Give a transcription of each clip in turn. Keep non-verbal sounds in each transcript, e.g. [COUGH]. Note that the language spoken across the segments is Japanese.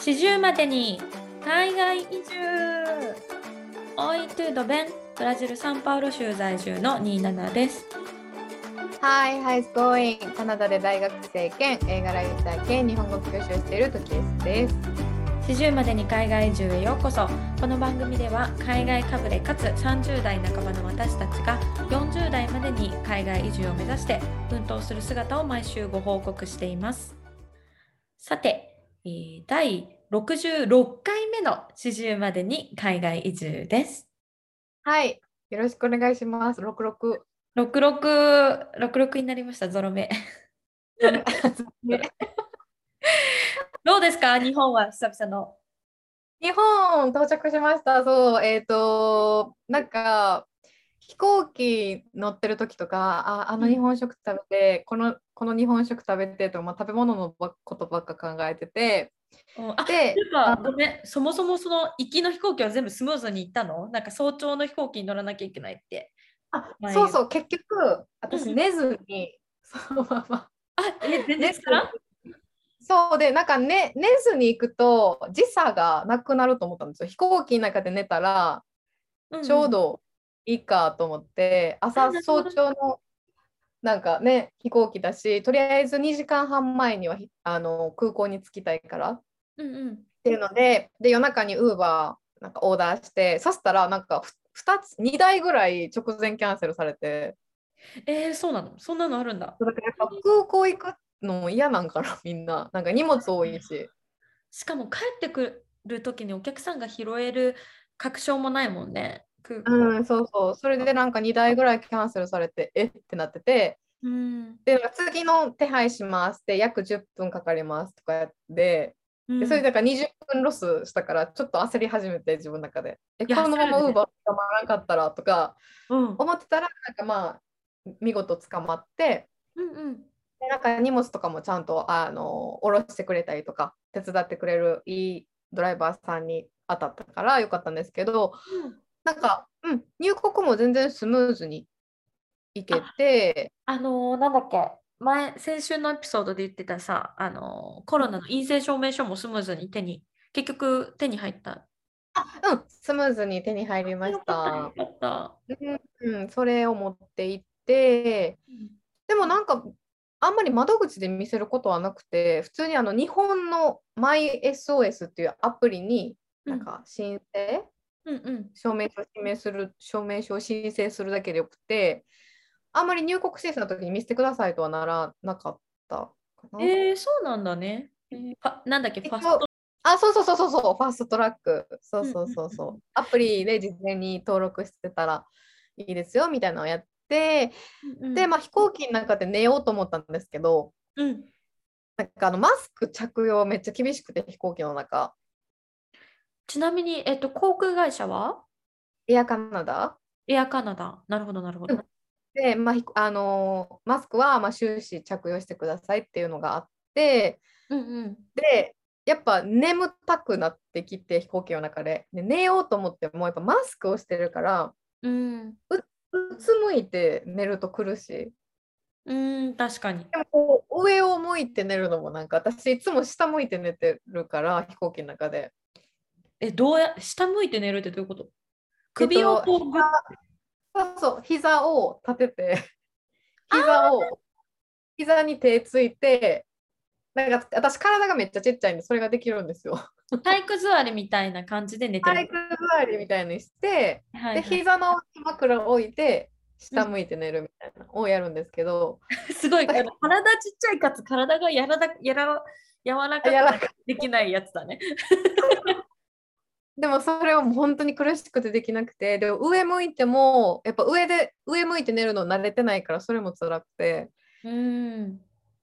四十までに海外移住オイトゥドベンブラジル・サンパウロ州在住のニーナナです。Hi, how's going? カナダで大学生兼映画ライター兼日本語教師をしている時です。四十までに海外移住へようこそこの番組では海外かぶれかつ30代半ばの私たちが40代までに海外移住を目指して奮闘する姿を毎週ご報告していますさて、えー第66回目の四十までに海外移住です。はい、よろしくお願いします。66。66 66になりました。ゾロ目。[LAUGHS] どうですか？日本は？久々の。日本到着しました。そう、えっ、と、なんか飛行機乗ってる時とか、ああのうん。日本食食べて、このこの日本食食べてとか、まあ、食べ物のばことばっか考えてて、で、ごめん、そもそもその行きの飛行機は全部スムーズに行ったの？なんか早朝の飛行機に乗らなきゃいけないって。あ前。そうそう、結局、うん。私寝ずに、そのまま。あ、え、全然からそう。で、なんか、ね、寝ずに行くと時差がなくなると思ったんですよ。飛行機の中で寝たらちょう。どいいかと思って、朝なるほど。早朝のなんかね、飛行機だし、とりあえず2時間半前にはひあの空港に着きたいからっうんうん。ていうので、で夜中にウーバーなんかオーダーして、そしたらなんか2つ、2台ぐらい直前キャンセルされて、えー、そうなの？そんなのあるんだ。だからやっぱ空港行くのも嫌なんかな、みんな。なんか荷物多いし。しかも帰ってくる時にお客さんが拾える確証もないもんね。空港。うん、そうそう。それでなんか2台ぐらいキャンセルされて、え？ってなってて、うん。で、次の手配しますって、約10分かかりますとかやって、うん。でそれでだから20分ロスしたから、ちょっと焦り始めて、自分の中で。え、このままウーバー捕まらなかったらとかうん。思ってたら、なんかまあ、見事捕まって、うんうん。でなんか荷物とかもちゃんとあの下ろしてくれたりとか、手伝ってくれるいいドライバーさんに当たったからよかったんですけど、なんか、うん、入国も全然スムーズにいけて、あのーなんだっけ。前、先週のエピソードで言ってたさ、あのーコロナの陰性証明書もスムーズに手に、結局手に入った。うん、スムーズに手に入りました。うん、うん、それを持って行って、でもなんか、あんまり窓口で見せることはなくて、普通にあの日本の MySOS っていうアプリに、うんなん。か申請、うんうん。証明書を示する、証明書を申請するだけでよくて、あんまり入国審査の時に見せてくださいとはならなかったかな。えー、そうなんだね。えーなんだっけ、ファスト？あ、そうそうそうそうそう、ファーストトラック。そうそうそうそう。アプリで事前に登録してたらいいですよみたいなのをやって、うんで、まあ飛行機の中で寝ようと思ったんですけど、うん、なんかあのマスク着用めっちゃ厳しくて飛行機の中。ちなみに、えっと、航空会社は？エアカナダ？エアカナダ。なるほど、なるほど。で、まあひあのーマスクはまあ終始着用してくださいっていうのがあって、うんうん。で、やっぱ眠たくなってきて飛行機の中でで寝ようと思ってもやっぱマスクをしてるからうん、うつむいて寝ると苦しい。うん、確かに。でもこう上を向いて寝るのもなんか私いつも下向いて寝てるから飛行機の中で。え、どうや、下向いて寝るってどういうこと？首をこうぐっ、そうそう膝を立てて [LAUGHS] 膝を膝に手ついてなんか私体がめっちゃちっちゃいんでそれができるんですよ。[LAUGHS] 体育座りみたいな感じで寝てる。体育座りみたいにしてではいはい膝の枕を置いて下向いて寝るみたいなのをやるんですけど、[LAUGHS] すごい、体ちっちゃいかつ体がやらだやら柔らかくできないやつだね。でもそれはもう本当に苦しくてできなくてで上向いてもやっぱ上で上向いて寝るの慣れてないからそれも辛くてうん。っ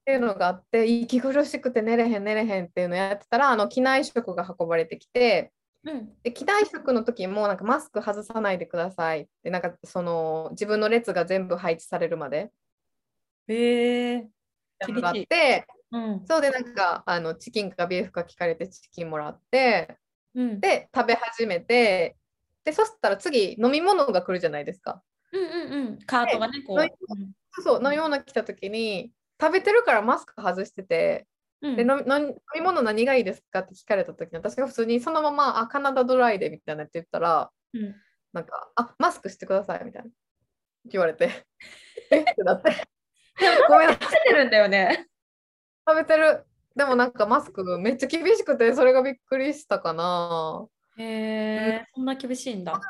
ていうのがあって息苦しくて寝れへん寝れへんっていうのをやってたらあの機内食が運ばれてきてうん。で機内食の時もなんかマスク外さないでくださいってなんかその自分の列が全部配置されるまでへえ。っていうのがあってうん。そうでなんかあのチキンかビーフか聞かれてチキンもらってうん。で食べ始めてでそしたら次飲み物が来るじゃないですか。うんうんうん。カートがね、こう。飲みそう飲み物来た時に食べてるからマスク外しててうんで飲み物何がいいですかって聞かれた時に私が普通にそのままあカナダドライでみたいなって言ったらうんなんかあマスクしてくださいみたいな言われて [LAUGHS] え？ってなってごめんなさい食べてるんだよね。食べてるでもなんかマスクめっちゃ厳しくてそれがびっくりしたかなへえ、そんな厳しいんだ。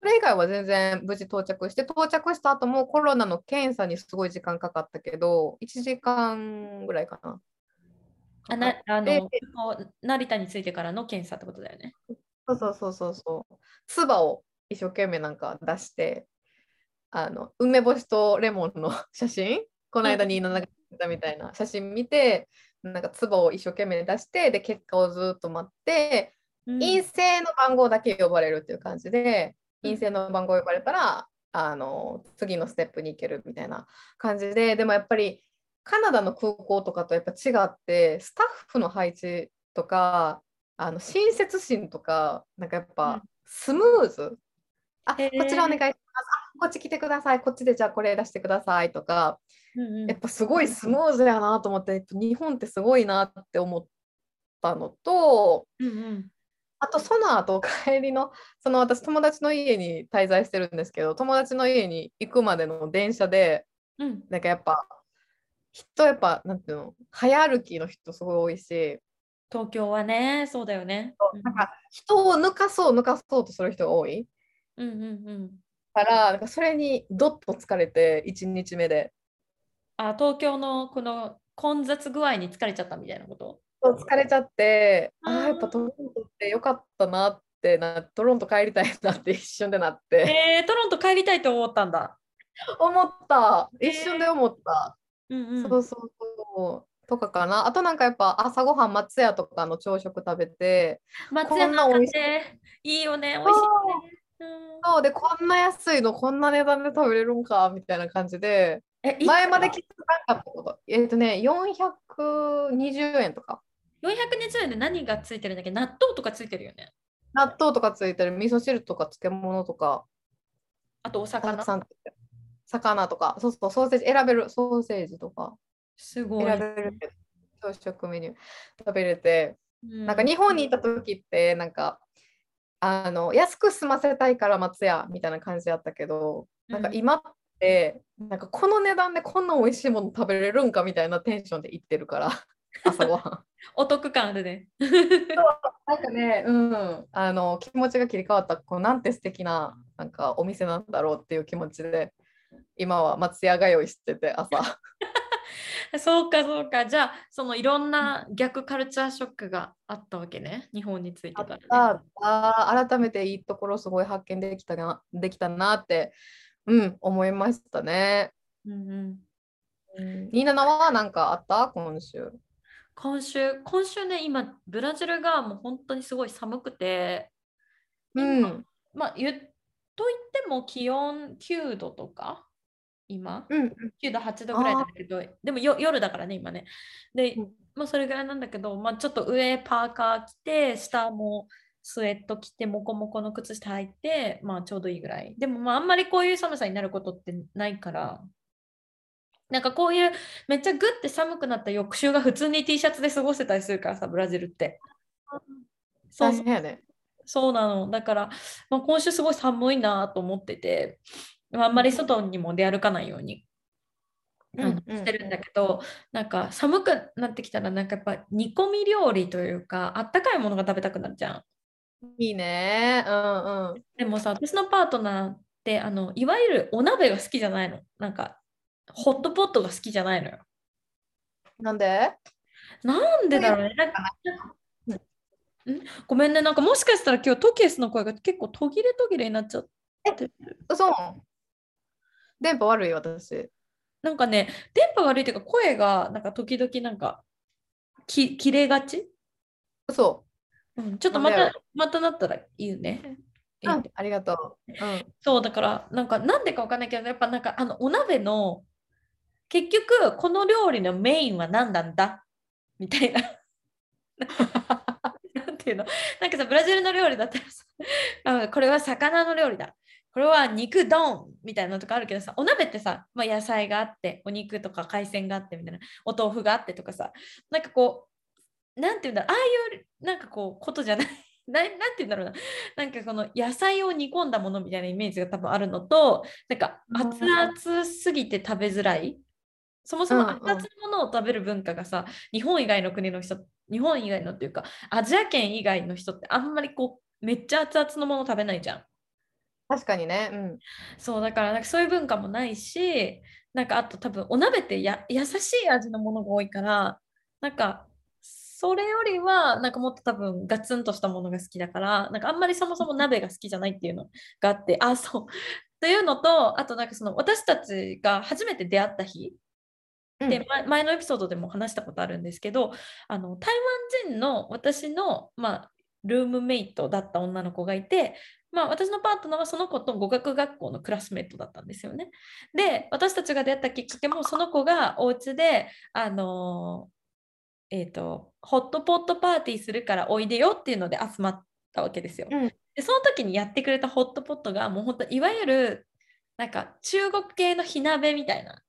それ以外は全然無事到着して到着した後もコロナの検査にすごい時間かかったけど1時間ぐらいかなあなあの成田に着いてからの検査ってことだよね。そうそうそうそうそう。唾を一生懸命なんか出して、あの梅干しとレモンの写真、この間に7がたみたいな写真見て、なんか唾を一生懸命出して、で結果をずっと待って、うん陰性の番号だけ呼ばれるっていう感じで、うん陰性の番号呼ばれたら、あの次のステップに行けるみたいな感じで、でもやっぱりカナダの空港とかとやっぱ違って、スタッフの配置とか、あの親切心とか、なんかやっうんぱスムーズ。あ、へーこちらお願いします。あ、こっち来てください。こっちでじゃあこれ出してくださいとか、うんうんやっぱすごいスムーズやなと思って、日本ってすごいなって思ったのと、うんうんあとその後帰りのその私友達の家に滞在してるんですけど友達の家に行くまでの電車でうんなんかやっぱ人やっぱなんていうの早歩きの人すごい多いし東京はね、そうだよね。なんか人を抜かそう抜かそうとする人が多いうんうんうん。からなんかそれにどっと疲れて1日目であ、東京のこの混雑具合に疲れちゃったみたいなこと？そう疲れちゃってああーーやっぱトロントってよかったなってなトロント帰りたいなって一瞬でなってえー、トロント帰りたいと思ったんだ。思ったえー一瞬で思った。うんうん。そうそうそう。とかかな。あとなんかやっぱ朝ごはん松屋とかの朝食食べて、松屋こんな美味しいねいいよね、美味しいよね。うん。そうでこんな安いのこんな値段で食べれるんかみたいな感じで、前までく気づかなかったこと。えっ、とね、420円とか。ら420円で何がついてるんだっけ？納豆とかついてるよね。納豆とかついてる。味噌汁とか漬物とか、あとおた魚魚とか、そうそう、ソーセージ。選べる、ソーセージとか。すごい。選べる朝食メニュー。食べれて、うん。なんか日本にいた時ってなんかあの安く済ませたいから松屋みたいな感じだったけど、なんかうん今ってなんかこの値段でこんな美味しいもの食べれるんかみたいなテンションで行ってるから [LAUGHS] 朝ごはん。お得感あるね。なんかね、うん、あの気持ちが切り替わったこうなんて素敵ななんかお店なんだろうっていう気持ちで今は松屋通いしてて朝。[LAUGHS] そうかそうか。じゃあ、そのいろんな逆カルチャーショックがあったわけね。日本についてから、ね。ああ改めていいところすごい発見できたなできたなって、うん、思いましたね。うんうん、ニーナナは何かあった？今週。今週、今週ね、今、ブラジルがもう本当にすごい寒くて、うん。まあ、言っといても気温9度とか、今、うん。9度、8度ぐらいだけど、でもよ夜だからね、今ね。でうん、まあ、それぐらいなんだけど、まあ、ちょっと上パーカー着て、下もスウェット着て、モコモコの靴下履いて、まあ、ちょうどいいぐらい。でも、まあ、あんまりこういう寒さになることってないから、なんかこういうめっちゃグッて寒くなった翌週が普通に T シャツで過ごせたりするからさ、ブラジルって。そうそうね。そうなの。だから、まあ、今週すごい寒いなと思ってて、まああんまり外にも出歩かないように、してるんだけど、なんか寒くなってきたら、なんかやっぱ煮込み料理というか、あったかいものが食べたくなるじゃん。いいね。うんうん。でもさ、私のパートナーって、あのいわゆるお鍋が好きじゃないの。なんか、ホットポットが好きじゃないのよ。なんで？なんでだろうね。な？んかん？ごめんね、なんかもしかしたら今日トキエスの声が結構途切れ途切れになっちゃってる。そう？電波悪い私。なんかね、電波悪いというか声がなんか時々なんかき切れがち、そうん、ちょっとまたまたなったら言うね。う。うん、ありがとう。うん。そうだからなんかなんでかわかんないけどやっぱなんかあのお鍋の結局この料理のメインは何なんだ？みたいな。[LAUGHS] なんていうの？なんかさブラジルの料理だったらさあこれは魚の料理だこれは肉ドンみたいなのとかあるけどさお鍋ってさ、まあ、野菜があってお肉とか海鮮があってみたいなお豆腐があってとかさなんかこうなんていうんだああいうなんかこうことじゃない [LAUGHS] ななんて言うんだろうななんかこの野菜を煮込んだものみたいなイメージが多分あるのとなんか熱々すぎて食べづらい、そもそも熱々のものを食べる文化がさ、日本以外の国の人日本以外のっていうかアジア圏以外の人ってあんまりこうめっちゃ熱々のもの食べないじゃん。確かにね。うん。そうだからなんかそういう文化もないしなんかあと多分お鍋ってや優しい味のものが多いからなんかそれよりはなんかもっと多分ガツンとしたものが好きだからなんかあんまりそもそも鍋が好きじゃないっていうのがあってあそうというのとあとなんかその私たちが初めて出会った日で、うんま前のエピソードでも話したことあるんですけどあの台湾人の私の、まあ、ルームメイトだった女の子がいて、まあ、私のパートナーはその子と語学学校のクラスメイトだったんですよね。で私たちが出会ったきっかけもその子がお家であのえーとホットポットパーティーするからおいでよっていうので集まったわけですよ。うんでその時にやってくれたホットポットがもう本当いわゆるなんか中国系の火鍋みたいな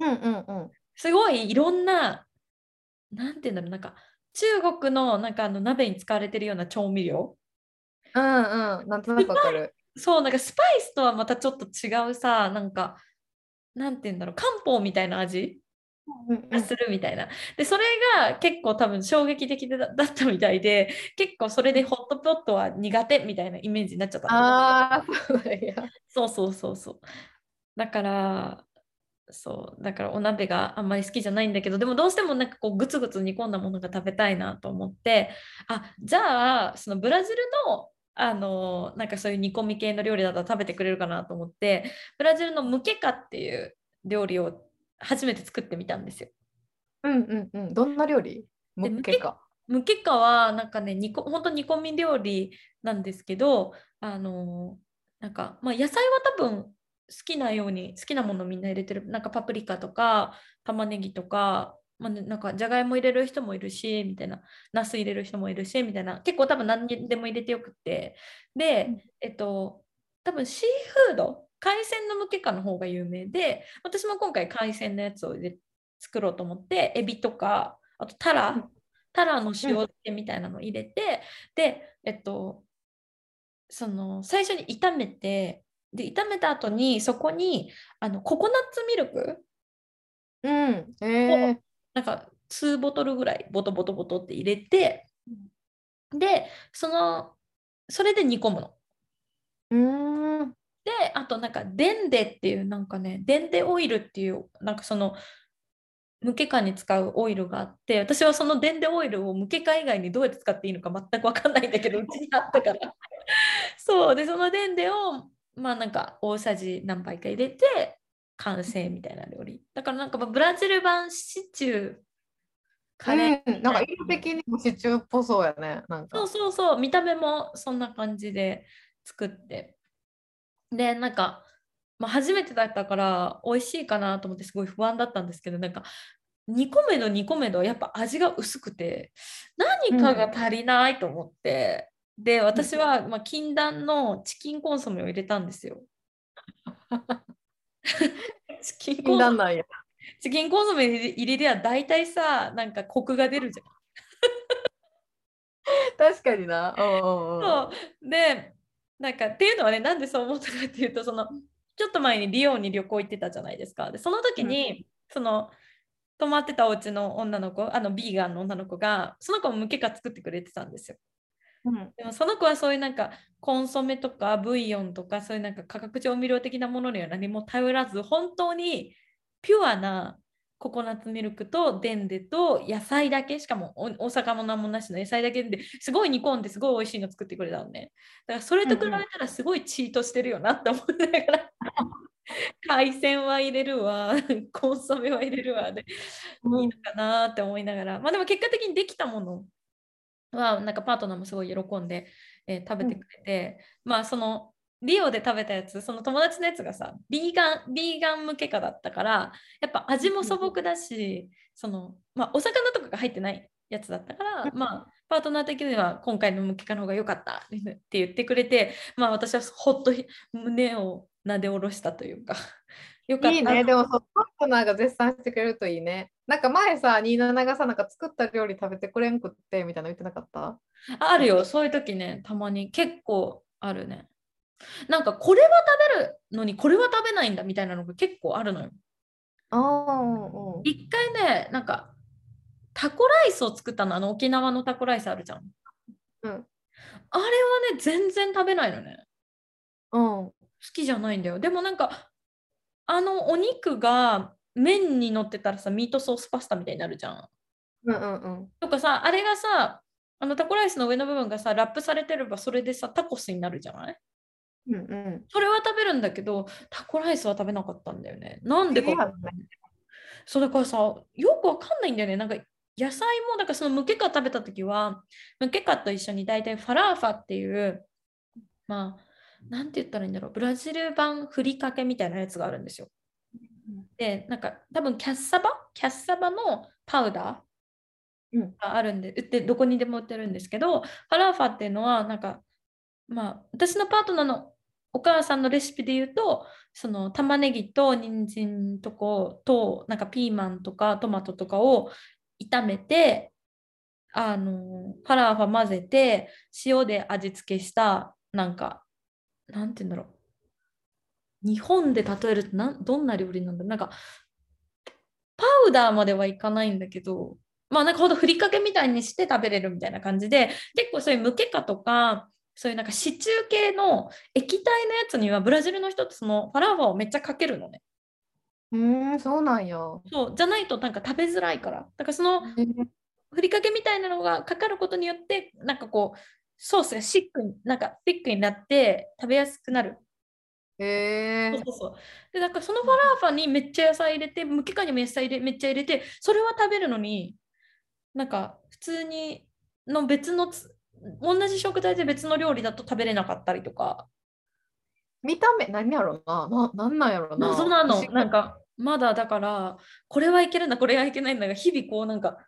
うんうんうん。すごいいろんな、なんていうんだろう、なんか中国のなんかあの鍋に使われてるような調味料。うんうん。なんとなくわかる。そう、なんかスパイスとはまたちょっと違うさ、なんか、なんていうんだろう、漢方みたいな味うんがするみたいな。で、それが結構多分衝撃的でだ [LAUGHS] だったみたいで、結構それでホットポットは苦手みたいなイメージになっちゃったの。あ。そうそうそうそう。だから、そう、だからお鍋があんまり好きじゃないんだけど、でもどうしてもなんかこうグツグツ煮込んだものが食べたいなと思って、あ、じゃあ、そのブラジルの、あの、なんかそういう煮込み系の料理だったら食べてくれるかなと思って、ブラジルのムケカっていう料理を初めて作ってみたんですよ。うんうんうん。どんな料理？ムッケか。ムケカはなんかね煮こ本当煮込み料理なんですけどあのなんか、まあ、野菜は多分好きなように好きなものみんな入れてるなんかパプリカとか玉ねぎとか、まあね、なんかじゃがいも入れる人もいるしみたいな。ナス入れる人もいるしみたいな。結構多分何にでも入れてよくって。で、うん。えっと多分シーフード？海鮮のムケカの方が有名で私も今回海鮮のやつを作ろうと思ってエビとかあとタラ、うん。タラの塩漬けみたいなの入れて、でえっとその最初に炒めてで炒めた後にそこにあのココナッツミルク？うん。ええなんか2ボトルぐらいボトボトボトって入れてでそのそれで煮込むの。うーん。であとなんかデンデっていうなんかねデンデオイルっていうなんかそのムケカに使うオイルがあって私はそのデンデオイルをムケカ以外にどうやって使っていいのか全く分かんないんだけど [LAUGHS] うちにあったからそうでそのデンデをまあなんか大さじ何杯か入れて完成みたいな料理だからなんかまあブラジル版シチューカレー、うん、なんか色的にもシチューっぽそうやね。なんか。そうそうそう見た目もそんな感じで作ってでなんか、まあ、初めてだったから美味しいかなと思ってすごい不安だったんですけどなんか2個目の2個目のやっぱ味が薄くて何かが足りないと思って、で私は、まあ、禁断のチキンコンソメを入れたんですよ。[LAUGHS] チキンコンソメ。チキンコンソメ入れりゃ大体さなんかコクが出るじゃん。[LAUGHS] 確かにな。うんうんうん。そうでなんかっていうのはねなんでそう思ったかっていうとそのちょっと前にリオンに旅行行ってたじゃないですかでその時に、その泊まってたお家の女の子あのビーガンの女の子がその子もムケカ作ってくれてたんですようん。でもその子はそういうなんかコンソメとかブイヨンとかそういうなんか化学調味料的なものには何も頼らず本当にピュアなココナッツミルクとデンデと野菜だけしかもお魚も何もなしの野菜だけですごい煮込んですごい美味しいの作ってくれたのね。だからそれと比べたらすごいチートしてるよなって思いながら海鮮は入れるわ。[LAUGHS] コンソメは入れるわ。でいいのかなって思いながら。まあでも結果的にできたもの。はなんかパートナーもすごい喜んで、えー食べてくれて、まあそのリオで食べたやつその友達のやつがさビーガンビーガン向けかだったからやっぱ味も素朴だしその、まあ、お魚とかが入ってないやつだったから、まあパートナー的には今回のムケカの方が良かったって言ってくれてまあ私はほっと胸をなで下ろしたというかよかったいいね。でもそう、パートナーが絶賛してくれるといいね。なんか前さ、27がさ、なんか作った料理食べてくれんくってみたいなの言ってなかった？ああるよそういう時ねたまに結構あるねなんかこれは食べるのにこれは食べないんだみたいなのが結構あるのよああ、うん。一回ねなんかタコライスを作ったのあの沖縄のタコライスあるじゃんうん。あれはね全然食べないのねうん。好きじゃないんだよでもなんかあのお肉が麺に乗ってたらさミートソースパスタみたいになるじゃん。うんうんうん。とかさあれがさあのタコライスの上の部分がさラップされてればそれでさタコスになるじゃない？うんうん。それは食べるんだけどタコライスは食べなかったんだよね。なんでかそうだからさよくわかんないんだよね。なんか野菜もだからそのムケカ食べた時はムケカと一緒に大体ファラーファっていうまあなんて言ったらいいんだろうブラジル版ふりかけみたいなやつがあるんですよ。でなんか多分キャッサバ？キャッサバのパウダーうん。があるんで売ってどこにでも売ってるんですけどファラーファっていうのはなんかまあ私のパートナーのお母さんのレシピで言うとその玉ねぎと人参とことなんかピーマンとかトマトとかを炒めてあのファラーファ混ぜて塩で味付けしたなんかなんて言うんだろう日本で例えるとなんどんな料理なんだなんかパウダーまではいかないんだけどまあなんかほんとふりかけみたいにして食べれるみたいな感じで結構そういうムケカとかそういうなんかシチュー系の液体のやつにはブラジルの人ってそのファラーファをめっちゃかけるのね。うーん、そうなんや。そうじゃないとなんか食べづらいから。だからそのふりかけみたいなのがかかることによってなんかこうソースがシックになんかピックになって食べやすくなる。へえそうそうそう。で、だからそのファラーファにめっちゃ野菜入れて、ムケカにも野菜入れめっちゃ入れて、それは食べるのに、なんか普通にの別のつ同じ食材で別の料理だと食べれなかったりとか、見た目、何やろな。な、なんなんやろな。謎なの。なんかまだだから、これはいけるんだ、これはいけないんだが、日々こうなんか、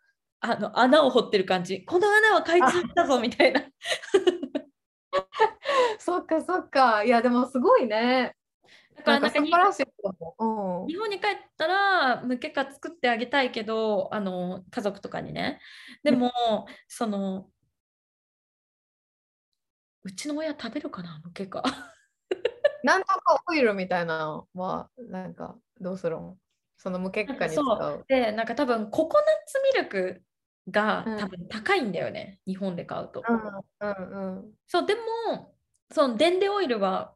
あの穴を掘ってる感じ。この穴は開通したぞみたいな。[LAUGHS] そっかそっか。いや、でもすごいね。だからなんか。日本に帰ったらムケカ作ってあげたいけどあの家族とかにねでもそのうちの親食べるかなムケカうん。[LAUGHS] なんとかオイルみたいなのは、なんか、どうするんその無結果に使う。でなんか多分ココナッツミルクがうん多分高いんだよね、日本で買うと、うんうんうん。そうでもそのデンデオイルは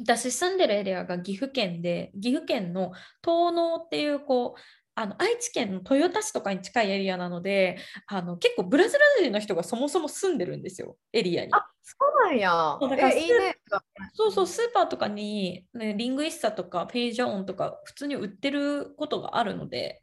私住んでるエリアが岐阜県で岐阜県の東濃っていうこうあの愛知県の豊田市とかに近いエリアなのであの結構ブラジル人の人がそもそも住んでるんですよエリアに。あ、そうなんやそうだから。え、いいね。そうそうスーパーとかに、ね、リングイッサとかペイジョーンとか普通に売ってることがあるので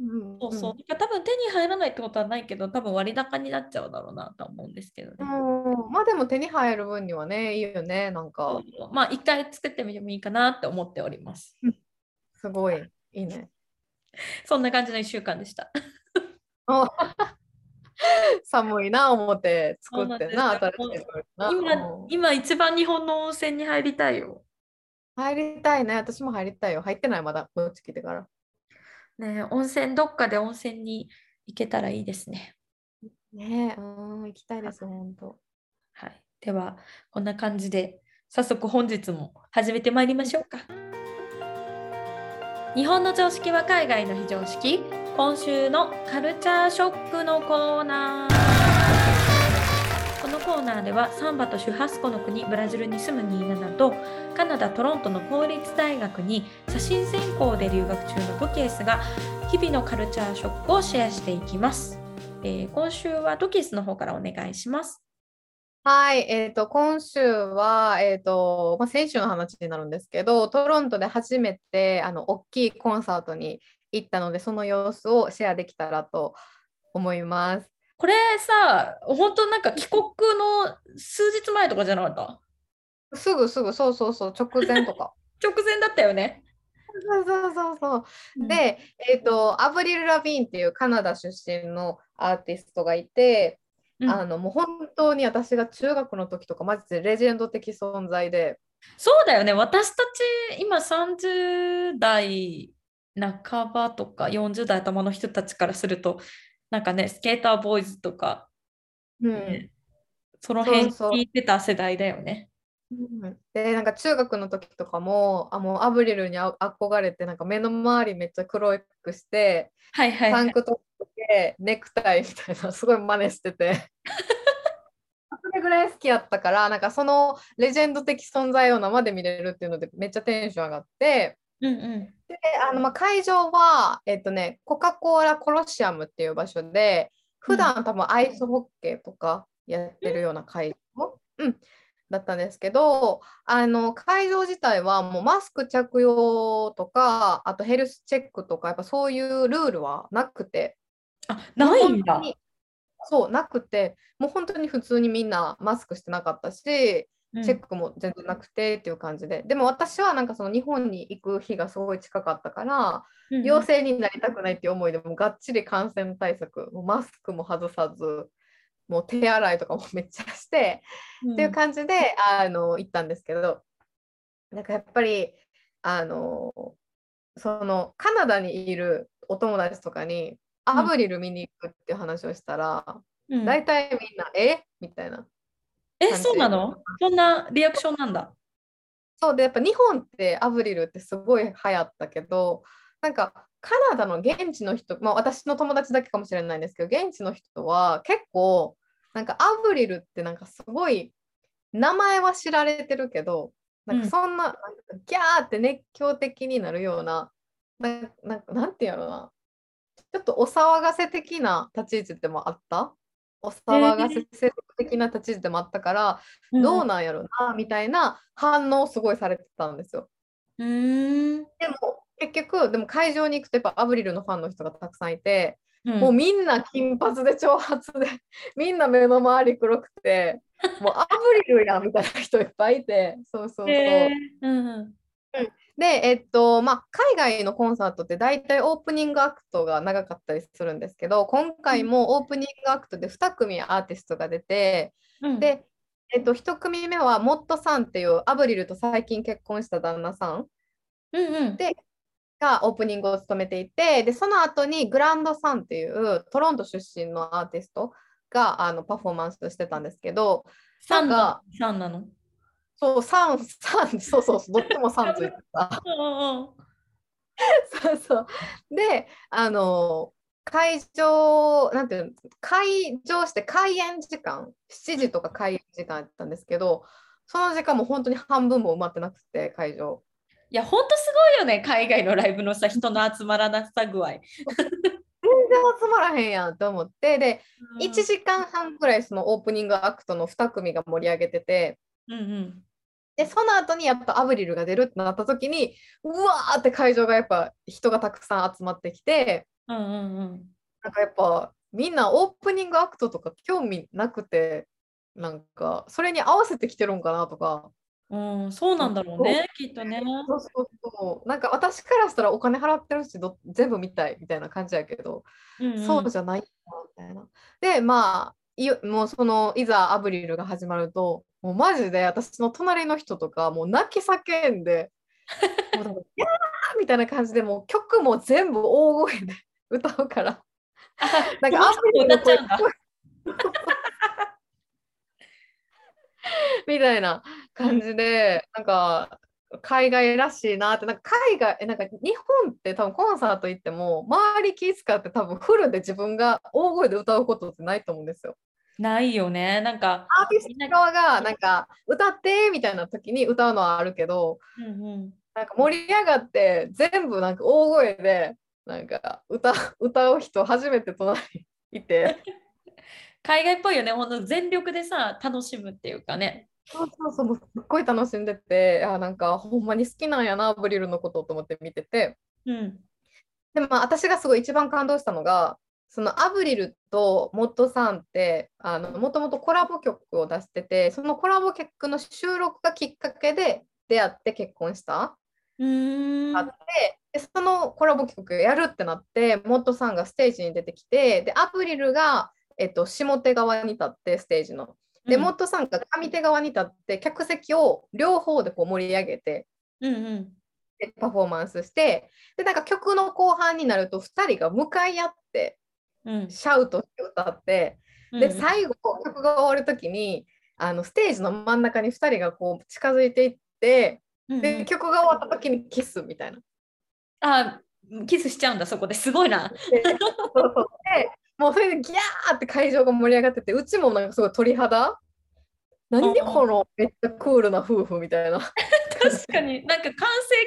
うんそうそう、多分手に入らないってことはないけど多分割高になっちゃうだろうなとは思うんですけどね。うん、まあでも手に入る分にはね、いいよね、なんか、まあ一回作ってみてもいいかなって思っております。[LAUGHS] すごい、いいね。そんな感じの1週間でした。お [LAUGHS] 寒いな、思って作ってな、新しい今うん今一番日本の温泉に入りたいよ。入りたいね、私も入りたいよ。入ってない、まだ、こっち来てから。ねえ温泉どっかで温泉に行けたらいいですね。ねえ、うん、行きたいです、本当。はい、ではこんな感じで早速本日も始めてまいりましょうか。日本の常識は海外の非常識今週のカルチャーショックのコーナーこのコーナーではサンバとシュハスコの国ブラジルに住むニーナナとカナダ・トロントの公立大学に写真専攻で留学中のトキエスが日々のカルチャーショックをシェアしていきます。えー今週はトキエスの方からお願いします。はい、えっと、今週は、えっと、まあ、先週の話になるんですけど、トロントで初めて、あの、大きいコンサートに行ったので、その様子をシェアできたらと思います。これさ、本当なんか帰国の数日前とかじゃなかった？すぐすぐ、そうそうそう、直前とか。[LAUGHS] 直前だったよね。そうそうそうそう。で、えっと、アブリル・ラビーンっていうカナダ出身のアーティストがいて、うんあのもう本当に私が中学の時とかマジでレジェンド的存在で、そうだよね。私たち今30代半ばとか40代頭の人たちからすると、なんかね、スケーターボーイズとか、うんねその辺聞いてた世代だよね。うんでなんか中学の時とかもあもうアブリルにあ憧れてなんか目の周りめっちゃ黒くしてはいはいはい。タンクトップでネクタイみたいなすごい真似してて [LAUGHS] それぐらい好きやったからなんかそのレジェンド的存在を生で見れるっていうのでめっちゃテンション上がってうんうん。であのまあ会場はえっとねコカ・コーラコロシアムっていう場所で普段多分アイスホッケーとかやってるような会場、うん、だったんですけどあの会場自体はもうマスク着用とかあとヘルスチェックとかやっぱそういうルールはなくて。あ、ないんだ。そうなくて。もう本当に普通にみんなマスクしてなかったしうんチェックも全然なくてっていう感じで、でも私はなんかその日本に行く日がすごい近かったから、うんうん。陽性になりたくないっていう思いでもうがっちり感染対策もうマスクも外さずもう手洗いとかもめっちゃして、っていう感じであの行ったんですけど。なんかやっぱりあのそのカナダにいるお友達とかにアブリル見に行くっていう話をしたら、うん。大体みんな「え？みたいな。え、そうなの？そんなリアクションなんだ。そうでやっぱ日本ってアブリルってすごい流行ったけどなんかカナダの現地の人、まあ、私の友達だけかもしれないんですけど現地の人は結構なんかアブリルってなんかすごい名前は知られてるけどなんかそんな,、なんかギャーって熱狂的になるようななんななんていうのな。ちょっとお騒がせ的な立ち位置でもあったお騒がせ的な立ち位置でもあったから、どうなんやろなみたいな反応をすごいされてたんですよ。うーん。でも結局でも会場に行くとやっぱアブリルのファンの人がたくさんいて、うんもうみんな金髪で長髪で [LAUGHS] みんな目の周り黒くてもうアブリルやんみたいな人いっぱいいてそうそうそう。へーうんうんでえっとまあ海外のコンサートって大体オープニングアクトが長かったりするんですけど今回もオープニングアクトで2組アーティストが出て、うん。で、えっと、1組目はモットさんっていうアブリルと最近結婚した旦那さんうんうん。でがオープニングを務めていてでその後にグランドさんっていうトロント出身のアーティストがあのパフォーマンスしてたんですけど三なんかな三なの？そう3、3、そうそうそう、どっちも3ついてた。[LAUGHS] そうそう。で、あの、会場、なんていうの、会場して開演時間、7時とか開演時間やったんですけど、その時間も本当に半分も埋まってなくて、会場。いや、ほんとすごいよね、海外のライブのさ、人の集まらなさ具合。[LAUGHS] 全然集まらへんやんと思って、で、1時間半ぐらいそのオープニングアクトの2組が盛り上げてて、うんうん。で、その後にやっぱアブリルが出るってなった時に、うわーって会場がやっぱ人がたくさん集まってきて、うんうんうん。なんかやっぱみんなオープニングアクトとか興味なくて、なんかそれに合わせてきてるんかなとか、うん、そうなんだろうね、きっとね。そうそうそう、なんか私からしたらお金払ってるしど全部見たいみたいな感じやけど、うんうんそうじゃないなみたいな。で、まあ、いよもうそのいざアブリルが始まると、もうマジで私の隣の人とかもう泣き叫んで、[LAUGHS] もうなんかギャーみたいな感じでもう曲も全部大声で [LAUGHS] 歌うから。なんかアブリ [LAUGHS] みたいな感じで、なんか海外らしいなって、なんか海外、えなんか日本って多分コンサート行っても、周り気遣って多分フルで自分が大声で歌うことってないと思うんですよ。ないよね、なんか。アーティスト側がなんか歌ってみたいな時に歌うのはあるけど、うんうん。なんか盛り上がって全部なんか大声でなんか歌歌う人初めて隣にいて。[LAUGHS] 海外っぽいよね、ほんと全力でさ、楽しむっていうかね。そうそうそう、すっごい楽しんでて、あなんかほんまに好きなんやな、ブリルのことと思って見てて。うん。でもまあ私がすごい一番感動したのが、そのアブリルとモットさんってあのもともとコラボ曲を出してて、そのコラボ曲の収録がきっかけで出会って結婚した。うんあって、でそのコラボ曲やるってなって、モッドさんがステージに出てきて、で、アプリルが、えっと、下手側に立って、ステージの。で、モッドさんが上手側に立って、客席を両方でこう盛り上げて、うんうんでパフォーマンスして、で、なんか曲の後半になると、2人が向かい合って、うんシャウトして歌って、うん。で、最後、曲が終わるときに、あのステージの真ん中に2人がこう近づいていって、で、曲が終わったときにキスみたいな。あキスしちゃうんだそこで。すごいな。でそうそう。でもうそれでギャーって会場が盛り上がっててうちもなんかすごい鳥肌。何うん。このめっちゃクールな夫婦みたいな。確かに。なんか完成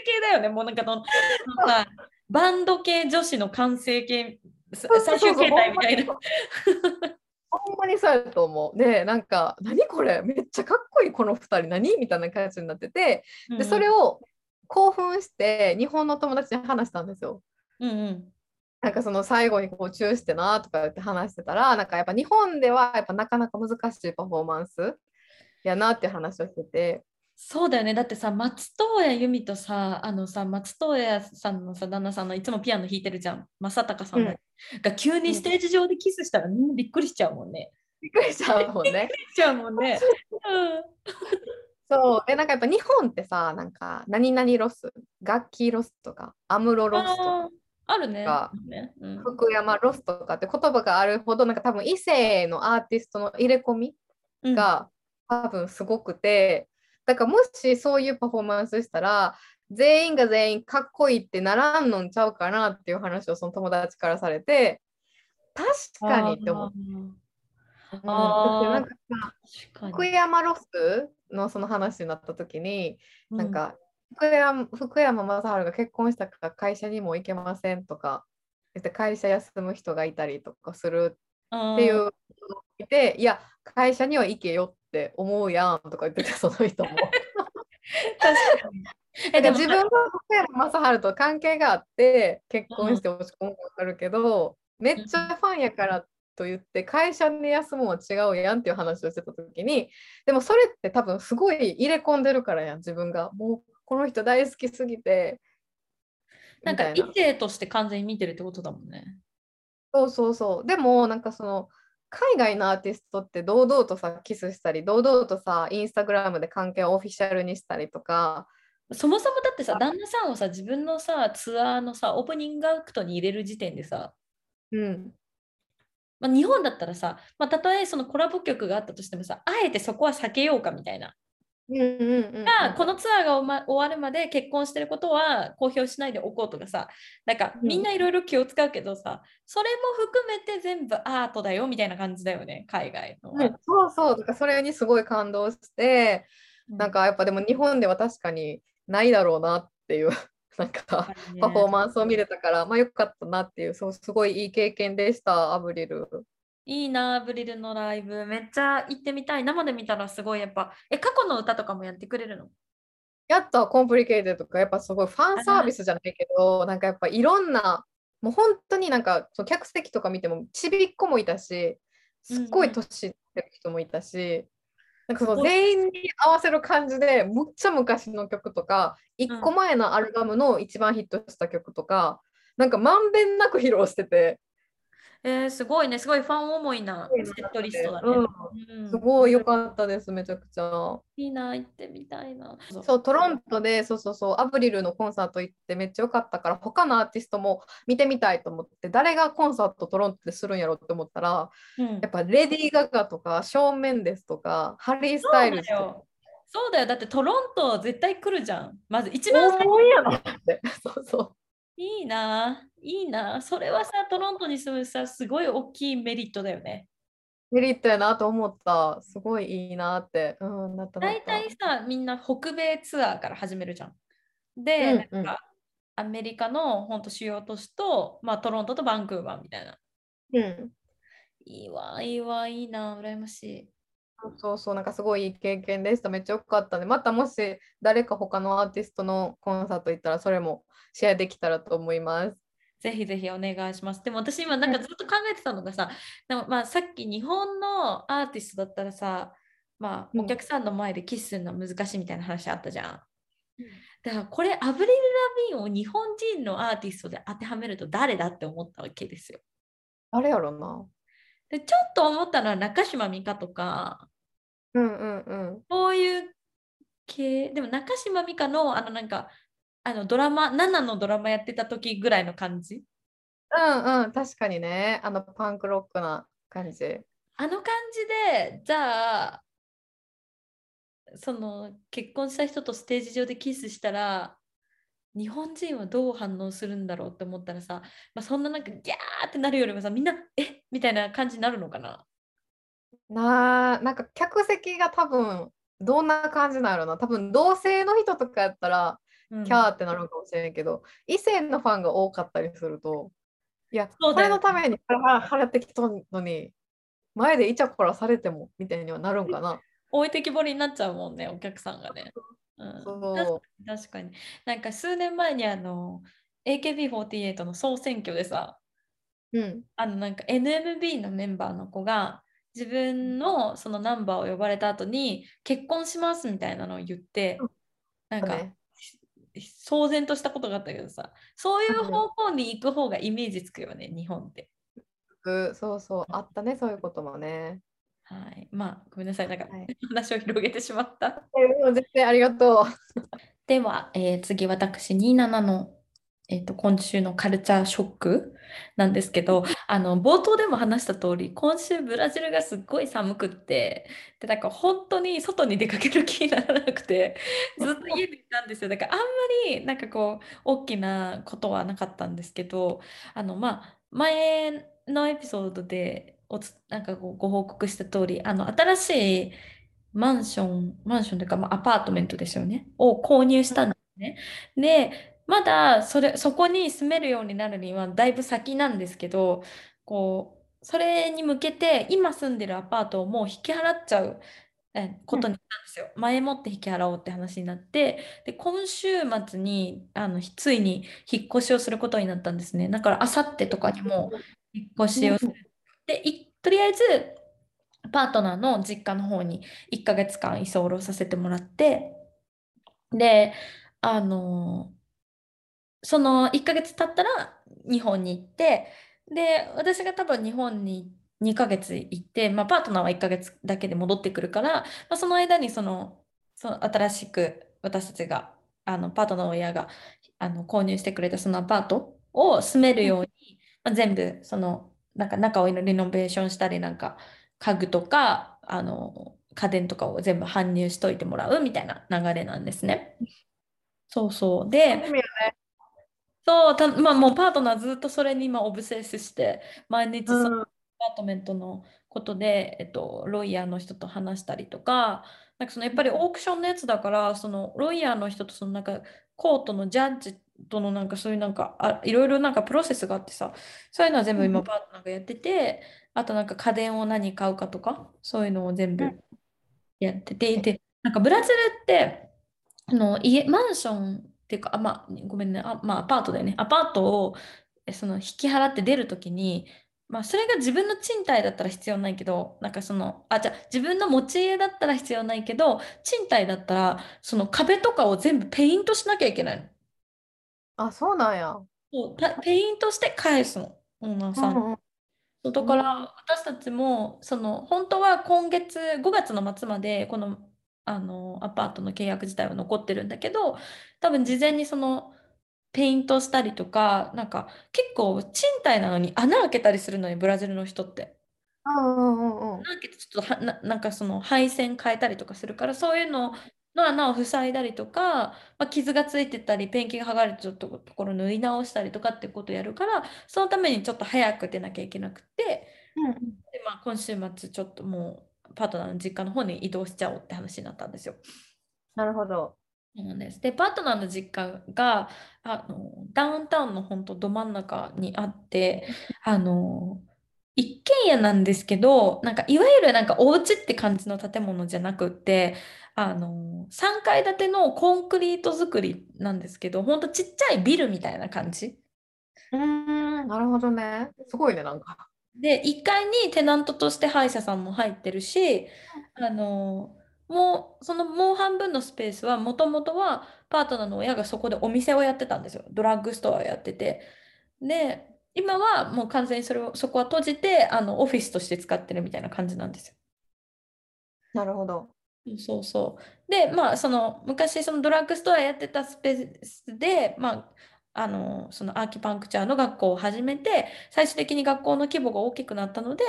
形だよね。もうなんかそのバンド系女子の完成形さ最終形態みたいな。ほんまにそう。やと思う。でなんか何これ？めっちゃかっこいいこの2人何？みたいな感じになってて。でそれを、を興奮して日本の友達に話したんですよ。うんうん。なんかその最後にこうチューしてなとか言って話してたらなんかやっぱ日本ではやっぱなかなか難しいパフォーマンスやなって話をしててそうだよね。だってさ松任谷由実とさあのさ松任谷さんのさ旦那さんのいつもピアノ弾いてるじゃん。正隆さんだが急にステージ上でキスしたらみんなびっくりしちゃうもんね。びっくりしちゃうもんね。しちゃうもんね。そう。でなんかやっぱ日本ってさなんか何々ロスガッキーロスとかアムロうん、ロスとかあるね。うん。福山ロスとかって言葉があるほどなんか多分異性のアーティストの入れ込みうん。が多分すごくて、だからもしそういうパフォーマンスしたら全員が全員かっこいいってならんのんちゃうかなっていう話をその友達からされて確かにって思って。福山ロスのその話になった時に、うなんか福山福山雅治が結婚したから会社にも行けませんとか会社休む人がいたりとかするっっていうのを見て、いや会社には行けよって思うやんとか言っててその人も。確かに。え自分が福山雅治と関係があって結婚して落ち込むのわかるけど、めっちゃファンやからと言って会社に休むのは違うやんっていう話をしてた時にでもそれって多分すごい入れ込んでるからやん自分がもうこの人大好きすぎてなんか異性として完全に見てるってことだもんね。そうそうそうでもなんかその海外のアーティストって堂々とさキスしたり堂々とさインスタグラムで関係をオフィシャルにしたりとか。そもそもだってさ、旦那さんをさ、自分のさ、ツアーのさ、オープニングアクトに入れる時点でさ、うん。まあ、日本だったらさ、まあ、たとえそのコラボ曲があったとしてもさ、あえてそこは避けようかみたいな。うんうんうんうんがこのツアーが終,、ま、終わるまで結婚してることは公表しないでおこうとかさ、なんかうんみんないろいろ気を使うけどさ、それも含めて全部アートだよみたいな感じだよね、海外のは。うんそうそうだからそれにすごい感動してうんなんかやっぱでも日本では確かにないだろうなっていう [LAUGHS] なんかパフォーマンスを見れたから、まあよかったなっていうそうすごいいい経験でしたアブリル。いいな、アブリルのライブ。めっちゃ行ってみたい。生で見たらすごいやっぱ、え、過去の歌とかもやってくれるの？やった Complicated とかやっぱすごいファンサービスじゃないけどなんかやっぱいろんなもう本当になんかその客席とか見てもちびっ子もいたしすっごい年いってる人もいたし、なんかその全員に合わせる感じでむっちゃ昔の曲とか1個前のアルバムの一番ヒットした曲とか、なんかまんべんなく披露しててえーすごいね、すごいファン思いなセットリストだね。すごい良かったですめちゃくちゃ。いいな、行ってみたいな。そう、トロントで、そうそうそう、アブリルのコンサート行ってめっちゃ良かったから、他のアーティストも見てみたいと思って、誰がコンサートトロントでするんやろって思ったら、うんやっぱレディー・ガガとか、ショーン・メンデスとか、ハリー・スタイルズとかそうだよ。そうだよ。だってトロント絶対来るじゃん。まず一番最初。[LAUGHS] そうそう。いいな、いいな。それはさ、トロントに住むさ、すごい大きいメリットだよね。メリットやなと思った。すごいいいなって。うん、なったなっ大た。体さ、みんな北米ツアーから始めるじゃん。で、うんうんなんかアメリカの本当主要都市と、まあ、トロントとバンクーバーみたいな。うん。いいわ、いいわ、いいな、羨ましい。そうそう、なんかすごいいい経験でした。めっちゃ良かったね。またもし誰か他のアーティストのコンサート行ったら、それもシェアできたらと思います。ぜひぜひお願いします。でも私今なんかずっと考えてたのがさ、でもまあさっき日本のアーティストだったらさ、まあうんお客さんの前でキスするのは難しいみたいな話あったじゃん。だからこれアブリル・ラビーンを日本人のアーティストで当てはめると誰だって思ったわけですよ。あれやろな。でちょっと思ったのは中島美嘉とかうんうんうん。こういう系でも中島美嘉のあのなんかあのドラマ7のドラマやってた時ぐらいの感じ？うんうん、確かにね。あのパンクロックな感じ。あの感じでじゃあその結婚した人とステージ上でキスしたら日本人はどう反応するんだろうって思ったらさ、まあ、そんななんかギャーってなるよりもさみんなえ？みたいな感じになるのかな？なあ、なんか客席が多分どんな感じなのな。多分同性の人とかやったらうんキャーってなるかもしれんけど、異性のファンが多かったりすると、いや、そうだよこれのために払払ってきとんのに、前でイチャコラされてもみたいにはなるんかな。[LAUGHS] 置いてきぼりになっちゃうもんねお客さんがね。うん、そう。確かになんか数年前にあの AKB48 の総選挙でさうん。あのなんか NMB のメンバーの子が自分のそのナンバーを呼ばれた後に結婚しますみたいなのを言ってうん。なんかね。騒然としたことがあったけどさそういう方向に行く方がイメージつくよね日本って。うそうそう、あったね、そういうこともね。はい、まあごめんなさい。なんか、はい。話を広げてしまった。えー全然ありがと [LAUGHS] では、えー次私27の、えーと今週のカルチャーショックなんですけどあの冒頭でも話した通り今週ブラジルがすっごい寒くってでなんか本当に外に出かける気にならなくて [LAUGHS] ずっと家にいたんですよだからあんまりなんかこう大きなことはなかったんですけどあのまあ前のエピソードでおつなんかこうご報告した通りあの新しいマンション、マンションというか、まあ、アパートメントですよね、を購入したんですね。で、まだそれ、そこに住めるようになるにはだいぶ先なんですけど、こう、それに向けて今住んでるアパートをもう引き払っちゃうえことになったんですよ。前もって引き払おうって話になって、で、今週末にあのついに引っ越しをすることになったんですね。だから、あさってとかにも引っ越しをする。で、いとりあえず、パートナーの実家の方に1ヶ月間居候させてもらって、で、あのその1ヶ月経ったら日本に行って、で、私が多分日本に2ヶ月行って、まあ、パートナーは1ヶ月だけで戻ってくるから、まあ、その間にその、その新しく私たちが、あのパートナーの親があの購入してくれたそのアパートを住めるように、まあ、全部そのなんか中をリノベーションしたりなんか家具とかあの家電とかを全部搬入しといてもらうみたいな流れなんですね。そうそう。で、う。そうた、まあもうパートナーずっとそれに今オブセスして、毎日そのうん。アパートメントのことで、えっと、ロイヤーの人と話したりとか、なんかそのやっぱりオークションのやつだから、そのロイヤーの人とそのなんかコートのジャッジとのなんかそういうなんかあいろいろなんかプロセスがあってさ、そういうのは全部今うん。パートナーがやってて、あとなんか家電を何買うかとか、そういうのを全部うん。やってて、で、なんかブラジルって、あの家、マンションっていうか、あ、まあ、ごめんね、あ、まあ、アパートだよね。アパートをえその引き払って出るときに、まあ、それが自分の賃貸だったら必要ないけど、なんかその、あ、じゃあ自分の持ち家だったら必要ないけど、賃貸だったら、その壁とかを全部ペイントしなきゃいけないの。あ、そうなんや。そうたペイントして返すの、オーナーさんに。うんだから私たちもその本当は今月5月の末までこの、あのアパートの契約自体は残ってるんだけど多分事前にそのペイントしたりとかなんか結構賃貸なのに穴開けたりするのよブラジルの人って。うんうんうんうん。穴開けてちょっとはな、なんかその配線変えたりとかするからそういうのの穴を塞いだりとか、まあ、傷がついてたりペンキが剥がれてたとところ縫い直したりとかってことをやるからそのためにちょっと早く出なきゃいけなくて。うんで、まあ、今週末ちょっともうパートナーの実家の方に移動しちゃおうって話になったんですよ。なるほど。そうなんです。で、パートナーの実家があのダウンタウンの本当ど真ん中にあって、[LAUGHS] あの一軒家なんですけど、なんかいわゆるなんかお家って感じの建物じゃなくって、あの3階建てのコンクリート造りなんですけど、本当ちっちゃいビルみたいな感じ。うーん、なるほどね。すごいね、なんか。で、1階にテナントとして歯医者さんも入ってるし、あの、ももうそのもう半分のスペースはもともとはパートナーの親がそこでお店をやってたんですよドラッグストアをやっててで今はもう完全にそれをそこは閉じてあのオフィスとして使ってるみたいな感じなんですよ。なるほど。そうそうでまあその昔そのドラッグストアやってたスペースでまああのそのアーキパンクチャーの学校を始めて最終的に学校の規模が大きくなったので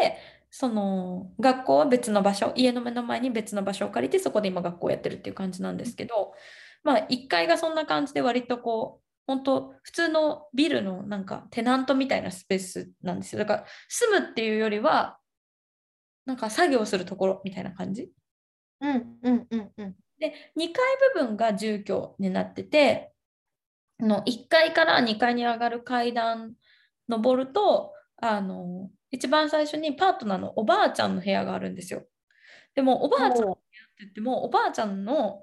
その学校は別の場所家の目の前に別の場所を借りてそこで今学校をやってるっていう感じなんですけどまあ1階がそんな感じで割とこう本当普通のビルのなんかテナントみたいなスペースなんですよだから住むっていうよりはなんか作業するところみたいな感じ。うんうんうんうん。で2階部分が住居になってての1階から2階に上がる階段登るとあの一番最初にパートナーのおばあちゃんの部屋があるんですよ。でもおばあちゃんの部屋って言ってもおばあちゃんの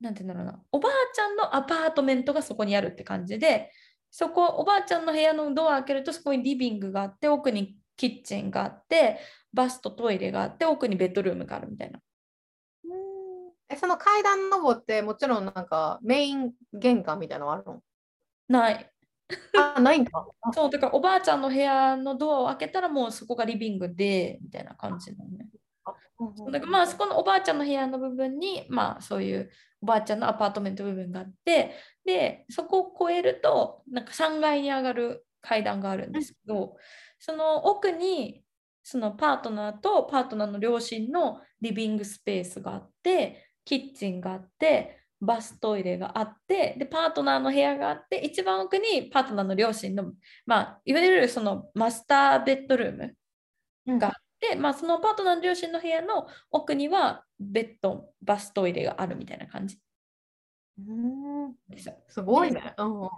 なんて言うんだろうなおばあちゃんのアパートメントがそこにあるって感じでそこおばあちゃんの部屋のドア開けるとそこにリビングがあって奥にキッチンがあってバスとトイレがあって奥にベッドルームがあるみたいな。えその階段登ってもちろんなんかメイン玄関みたいなのあるの？ない。あないんか。[LAUGHS] そうだからおばあちゃんの部屋のドアを開けたらもうそこがリビングでみたいな感じなのね。だからまあそこのおばあちゃんの部屋の部分にまあそういうおばあちゃんのアパートメント部分があってでそこを越えるとなんか3階に上がる階段があるんですけど、その奥にそのパートナーとパートナーの両親のリビングスペースがあってキッチンがあってバストイレがあってでパートナーの部屋があって一番奥にパートナーの両親の、まあ、いわゆるそのマスターベッドルームがあって、うん、まあ、そのパートナーの両親の部屋の奥にはベッドバストイレがあるみたいな感じ。うんすごいね。うん、3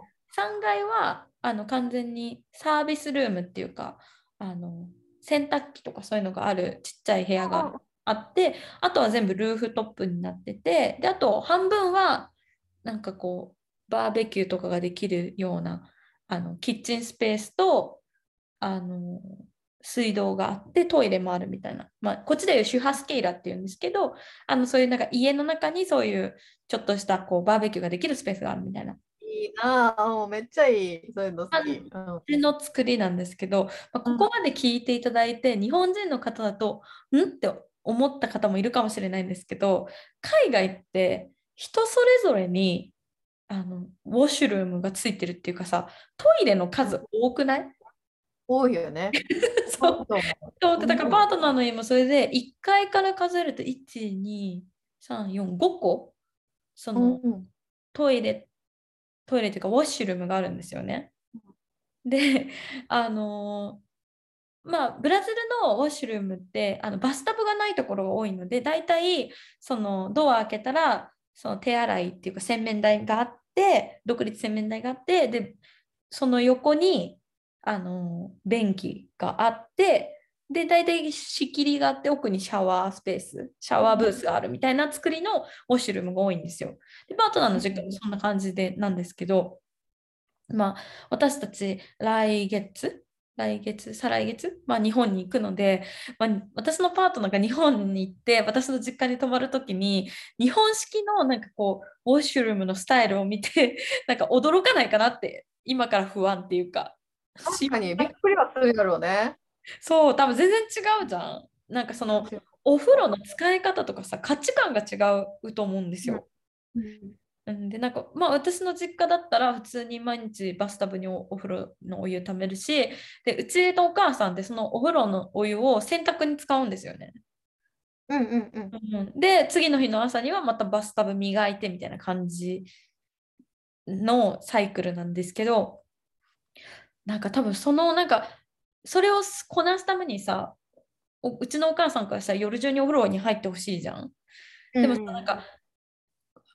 階はあの完全にサービスルームっていうかあの洗濯機とかそういうのがあるちっちゃい部屋があってあとは全部ルーフトップになっててであと半分はなんかこうバーベキューとかができるようなあのキッチンスペースとあの水道があってトイレもあるみたいな、まあ、こっちでいうシュハスケイラっていうんですけどあのそういうなんか家の中にそういうちょっとしたこうバーベキューができるスペースがあるみたいな。いいな。あめっちゃいい。そういうの好き。うん、の作りなんですけど、まあ、ここまで聞いていただいて、うん、日本人の方だとん？って思った方もいるかもしれないんですけど海外って人それぞれにあのウォッシュルームがついてるっていうかさトイレの数多くない？多いよね。[LAUGHS] そう。そう。だからパートナーの家もそれで1階から数えると12345個その、うん、トイレトイレっていうかウォッシュルームがあるんですよね。であのまあ、ブラジルのウォッシュルームってあのバスタブがないところが多いので大体そのドア開けたらその手洗いっていうか洗面台があって独立洗面台があってでその横にあの便器があってで大体仕切りがあって奥にシャワースペースシャワーブースがあるみたいな作りのウォッシュルームが多いんですよ。でパートナーの実家もそんな感じでなんですけどまあ私たち来月来月、再来月、まあ、日本に行くので、まあ、私のパートナーが日本に行って私の実家に泊まるときに日本式のなんかこうウォッシュルームのスタイルを見て [LAUGHS] なんか驚かないかなって今から不安っていうか。確かにびっくりはするだろうね。そう多分全然違うじゃん。なんかそのお風呂の使い方とかさ価値観が違うと思うんですよ、うん、でなんかまあ私の実家だったら普通に毎日バスタブにお風呂のお湯ためるしでうちのお母さんってそのお風呂のお湯を洗濯に使うんですよね。うんうんうんうん、で次の日の朝にはまたバスタブ磨いてみたいな感じのサイクルなんですけどなんか多分そのなんかそれをこなすためにさうちのお母さんからさ夜中にお風呂に入ってほしいじゃん。でもさ、なんか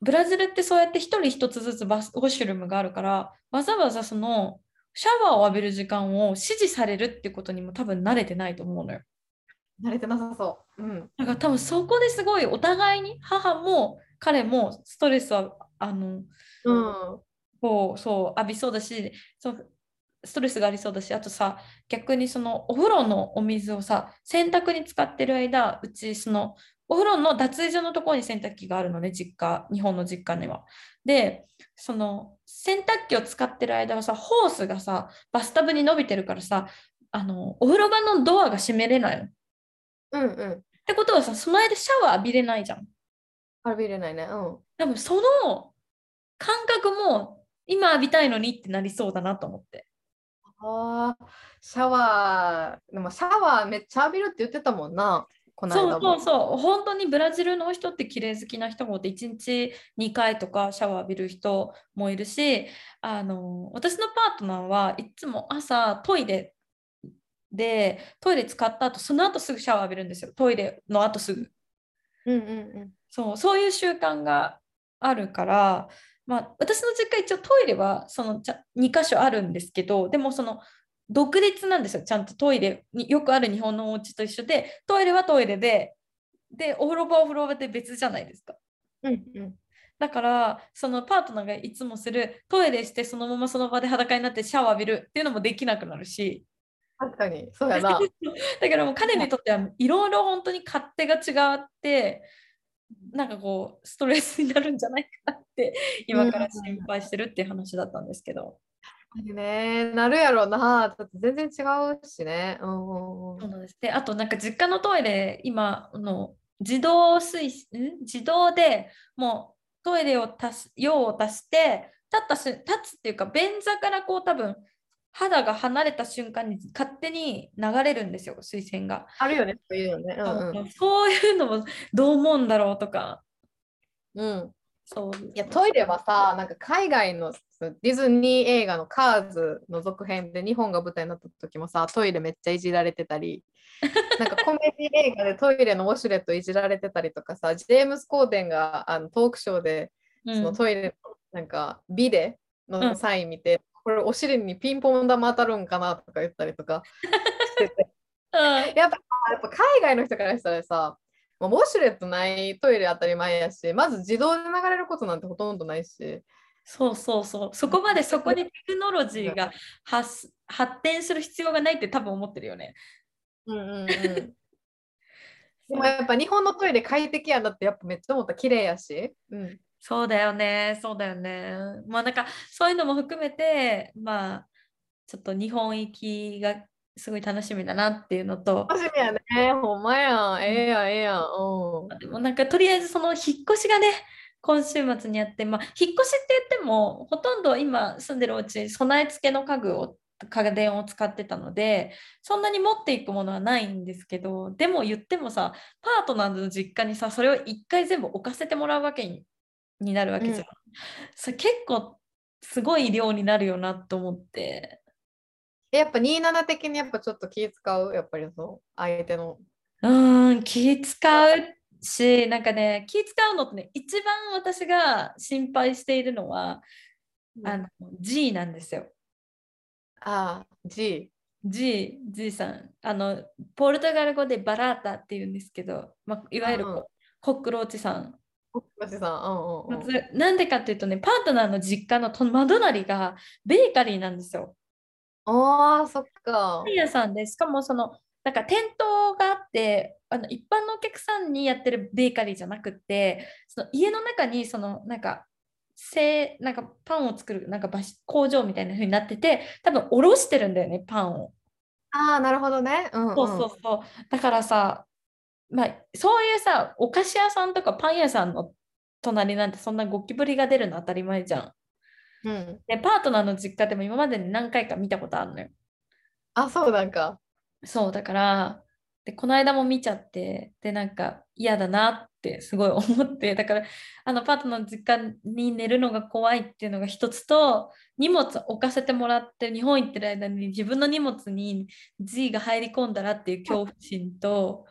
ブラジルってそうやって一人一つずつバスウォッシュルームがあるからわざわざそのシャワーを浴びる時間を指示されるってことにも多分慣れてないと思うのよ。慣れてなさそう。うん。だから多分そこですごいお互いに母も彼もストレスはあの、うん、こうそう浴びそうだしそうストレスがありそうだしあとさ逆にそのお風呂のお水をさ洗濯に使ってる間うちそのお風呂の脱衣所のところに洗濯機があるのね、実家、日本の実家には。で、その洗濯機を使ってる間はさ、ホースがさ、バスタブに伸びてるからさ、あのお風呂場のドアが閉めれないの。っうんうん。てことはさ、その間シャワー浴びれないじゃん。浴びれないね。うん。でもその感覚も今浴びたいのにってなりそうだなと思って。ああ、シャワー、でもシャワーめっちゃ浴びるって言ってたもんな、このそう間も。そうそう、本当にブラジルの人って綺麗好きな人もいて、1日2回とかシャワー浴びる人もいるし、あの私のパートナーはいつも朝トイレでトイレ使った後その後すぐシャワー浴びるんですよ、トイレの後すぐ。うんうんうん。そうそういう習慣があるから、まあ、私の実家一応トイレはそのちゃ2箇所あるんですけどでもその独立なんですよ。ちゃんとトイレによくある日本のお家と一緒でトイレはトイレででお風呂場はお風呂場で別じゃないですか。うんうん。だからそのパートナーがいつもするトイレしてそのままその場で裸になってシャワー浴びるっていうのもできなくなるし。確かに、そうやな。[LAUGHS] だからもう彼にとってはいろいろ本当に勝手が違ってなんかこうストレスになるんじゃないかなって今から心配してるっていう話だったんですけど、ねなるやろな。だって全然違うしね。うん。そうなんですであとなんか実家のトイレ今あの自動水ん？自動でもうトイレを足す用を足して立ったし立つっていうか便座からこう多分肌が離れた瞬間に勝手に流れるんですよ水栓が。あるよね、そういうのね。うんうん。そういうのもどう思うんだろうとか。うん、そういやトイレはさなんか海外のディズニー映画の「カーズ」の続編で日本が舞台になった時もさトイレめっちゃいじられてたり [LAUGHS] なんかコメディ映画でトイレのウォシュレットいじられてたりとかさジェームス・コーデンがあのトークショーでうん。そのトイレのなんかビデうんのサイン見て、これお尻にピンポン玉当たるんかなとか言ったりとかしてて。[LAUGHS] うん。やっぱやっぱ海外の人からしたらさもうウォシュレットないトイレ当たり前やしまず自動で流れることなんてほとんどないしそうそうそう。そこまでそこにテクノロジーが発発展する必要がないって多分思ってるよね。うんうんうん [LAUGHS] でもやっぱ日本のトイレ快適やなってやっぱめっちゃ思った綺麗やし、うん、そうだよね。そうだよね。まあなんかそういうのも含めて、まあちょっと日本行きがすごい楽しみだなっていうのと、楽しみやね。ほんまやん。ええやんええやん。うん。でもなんかとりあえずその引っ越しがね、今週末にやって、まあ引っ越しって言っても、ほとんど今住んでるお家、備え付けの家具を家電を使ってたのでそんなに持っていくものはないんですけどでも言ってもさパートナーの実家にさそれを一回全部置かせてもらうわけにになるわけじゃん、うん。それ結構すごい量になるよなと思って。えやっぱ27的にやっぱちょっと気使う？やっぱりその相手の。うーん気使うしなんかね気使うのってね一番私が心配しているのは、あの G なんですよ。ああ G G, G さん。あのポルトガル語でバラータって言うんですけど、まあ、いわゆるこう、うんうん。コックローチさん。うんうんうん。なんでかっていうとねパートナーの実家の隣がベーカリーなんですよ。ああそっかパン屋さんでしかもそのなんか店頭があってあの一般のお客さんにやってるベーカリーじゃなくってその家の中にそのなんか製なんかパンを作るなんか場所工場みたいな風になってて多分おろしてるんだよねパンを。ああなるほどねうんうんそうそうそうだからさまあそういうさお菓子屋さんとかパン屋さんの隣なんてそんなゴキブリが出るの当たり前じゃん。うん。でパートナーの実家でも今までに何回か見たことあるのよ。あそうなんか。そうだからでこの間も見ちゃってでなんか嫌だなってすごい思ってだからあのパートナーの実家に寝るのが怖いっていうのが一つと荷物置かせてもらって日本行ってる間に自分の荷物に G が入り込んだらっていう恐怖心と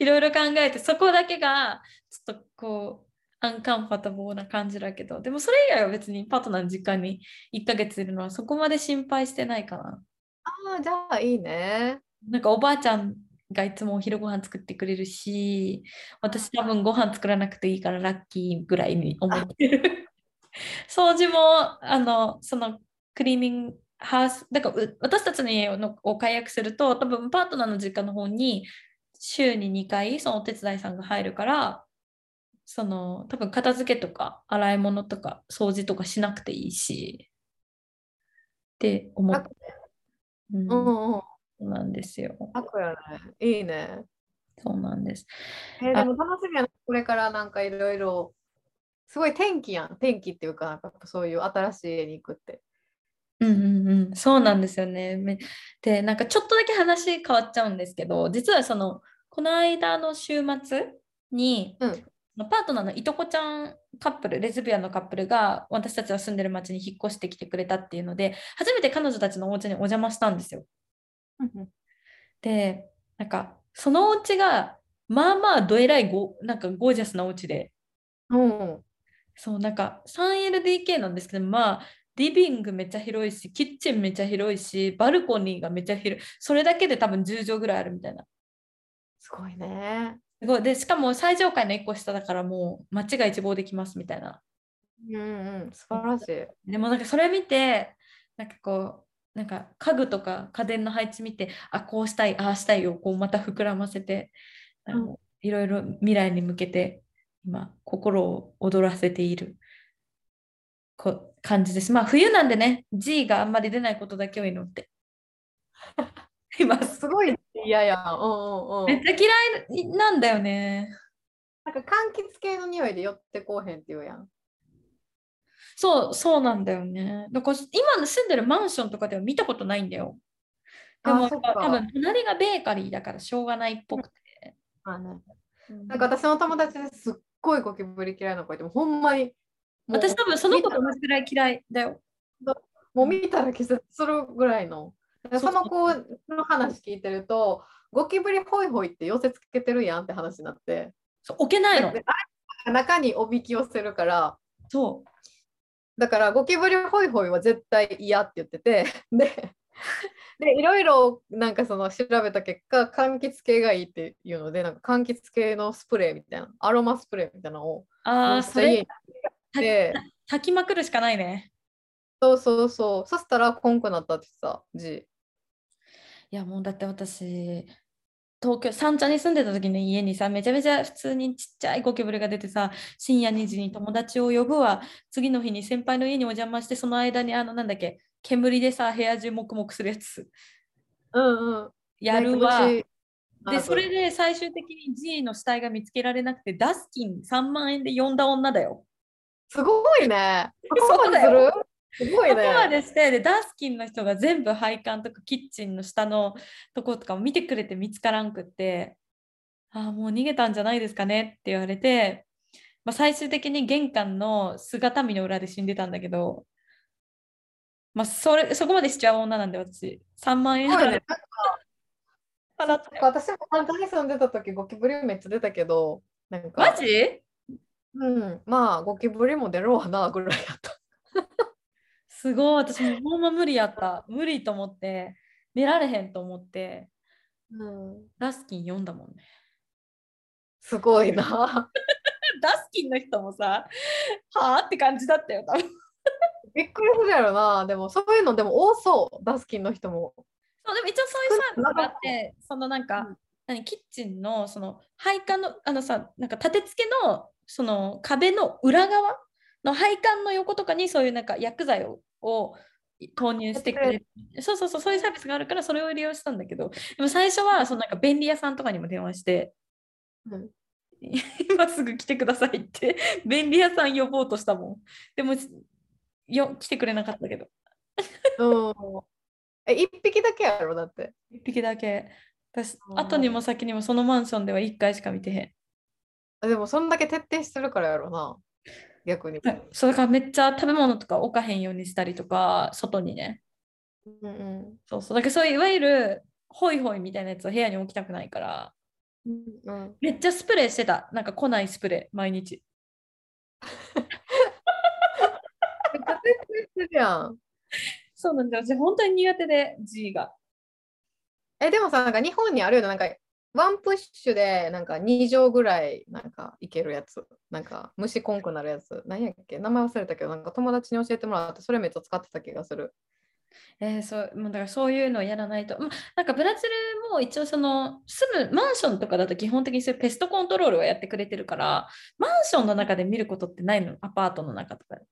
いろいろ考えてそこだけがちょっとこうアンカンファタボーな感じだけどでもそれ以外は別にパートナーの実家に1ヶ月いるのはそこまで心配してないかな。ああじゃあいいねなんかおばあちゃんがいつもお昼ご飯作ってくれるし私多分ご飯作らなくていいからラッキーぐらいに思ってる。[LAUGHS] 掃除もあのそのクリーニングハウスだからう私たちの家のを解約すると多分パートナーの実家の方に週に2回そのお手伝いさんが入るからその多分片付けとか洗い物とか掃除とかしなくていいしって思って、うんうんうん。そうなんですよ楽やね。いいね。そうなんですえーでも楽しみやな。これからなんかいろいろ、すごい天気やん。天気っていうか、なんかそういう新しい家に行くって。うんうんうん、そうなんですよね。めで、なんかちょっとだけ話変わっちゃうんですけど、実はその、この間の週末に、うんパートナーのいとこちゃんカップル、レズビアンのカップルが私たちが住んでる町に引っ越してきてくれたっていうので、初めて彼女たちのお家にお邪魔したんですよ。で、なんか、そのお家が、まあまあどえらいゴなんかゴージャスなお家で、うん。そう、なんか 3LDK なんですけど、まあ、リビングめっちゃ広いし、キッチンめっちゃ広いし、バルコニーがめっちゃ広い。それだけで多分10畳ぐらいあるみたいな。すごいね。すごい。で、しかも最上階の1個下だからもう街が一望できますみたいな。うんうん。素晴らしい。でもなんかそれ見て、なんかこう、なんか家具とか家電の配置見て、あ、こうしたい、ああしたいをこうまた膨らませて、いろいろ未来に向けて今心を躍らせているこ感じです。まあ冬なんでね、G があんまり出ないことだけを祈って [LAUGHS] います。すごい嫌やん。うんうんうん。めっちゃ嫌いなんだよね。なんか柑橘系の匂いで寄ってこうへんって言うやん。そう、そうなんだよね。だから今の住んでるマンションとかでは見たことないんだよ。でもあそっか多分隣がベーカリーだからしょうがないっぽくて。あね、なんか私の友達ですっごいゴキブリ嫌いな子いてもほんまに私多分その子と同じぐらい嫌いだよ。もう見たら気絶するぐらいの。その子の話聞いてるとゴキブリホイホイって寄せつけてるやんって話になってそう置けないの。中におびき寄せるからそう。だからゴキブリホイホイは絶対嫌って言ってて [LAUGHS] ででいろいろなんかその調べた結果柑橘系がいいっていうのでなんか柑橘系のスプレーみたいなアロマスプレーみたいなのをああ、それでき炊きまくるしかないね。そうそうそうそしたらこんくなったってさ G いやもうだって私、東京、三茶に住んでた時の家にさ、めちゃめちゃ普通にちっちゃいゴキブリが出てさ、深夜2時に友達を呼ぶわ、次の日に先輩の家にお邪魔して、その間にあの、なんだっけ、煙でさ、部屋中黙々するやつ。うんうん。やるわ。ねで、それで最終的に G の死体が見つけられなくて、ダスキン3万円で呼んだ女だよ。すごいね。[LAUGHS] そうだよすごいそこまね。でしてでダスキンの人が全部配管とかキッチンの下のとことかも見てくれて見つからんくってああもう逃げたんじゃないですかねって言われて、まあ、最終的に玄関の姿見の裏で死んでたんだけど、まあ、それそこまでしちゃう女なんで私。3万円払って。私も関東に住んでた時ゴキブリめっちゃ出たけど、なんか、マジ？うん、まあゴキブリも出るわなぐらいやった。すごい私もうほんま無理やった無理と思って寝られへんと思ってうん、ダスキン読んだもんねすごいな。[LAUGHS] ダスキンの人もさ、はあって感じだったよ、多分。びっくりするやろな。でもそういうのでも多そう、ダスキンの人も。そうでも一応そういうサービスがあって、そのなんか、うん何キッチンのその配管のあのさなんか立て付けのその壁の裏側の配管の横とかにそういうなんか薬剤をを投入してくれる。そうそうそうそういうサービスがあるからそれを利用したんだけど。でも最初はそのなんか便利屋さんとかにも電話してうん、今すぐ来てくださいって便利屋さん呼ぼうとしたもん。でもよ来てくれなかったけど。うん、え、一匹だけやろ、だって。一匹だけ。私うん。後にも先にもそのマンションでは1回しか見てへん。あでもそんだけ徹底してるからやろな。逆に。はい。それからめっちゃ食べ物とか置かへんようにしたりとか外にね。うんうん。そうそう。だけどそういわゆるホイホイみたいなやつを部屋に置きたくないから。うんうん、めっちゃスプレーしてた。なんか来ないスプレー。毎日。めっちゃ徹底してるやん。そうなんだよ。私本当に苦手で G が。え、でもさ、なんか日本にあるような、なんか、ワンプッシュで、なんか2畳ぐらい、なんか、いけるやつ。なんか、虫こんくなるやつ。何やっけ？名前忘れたけど、なんか友達に教えてもらって、それめっちゃ使ってた気がする。えー、そうだからそういうのをやらないと、ま、なんかブラジルも一応その住むマンションとかだと基本的にそういうペストコントロールをやってくれてるからマンションの中で見ることってないのアパートの中とかで。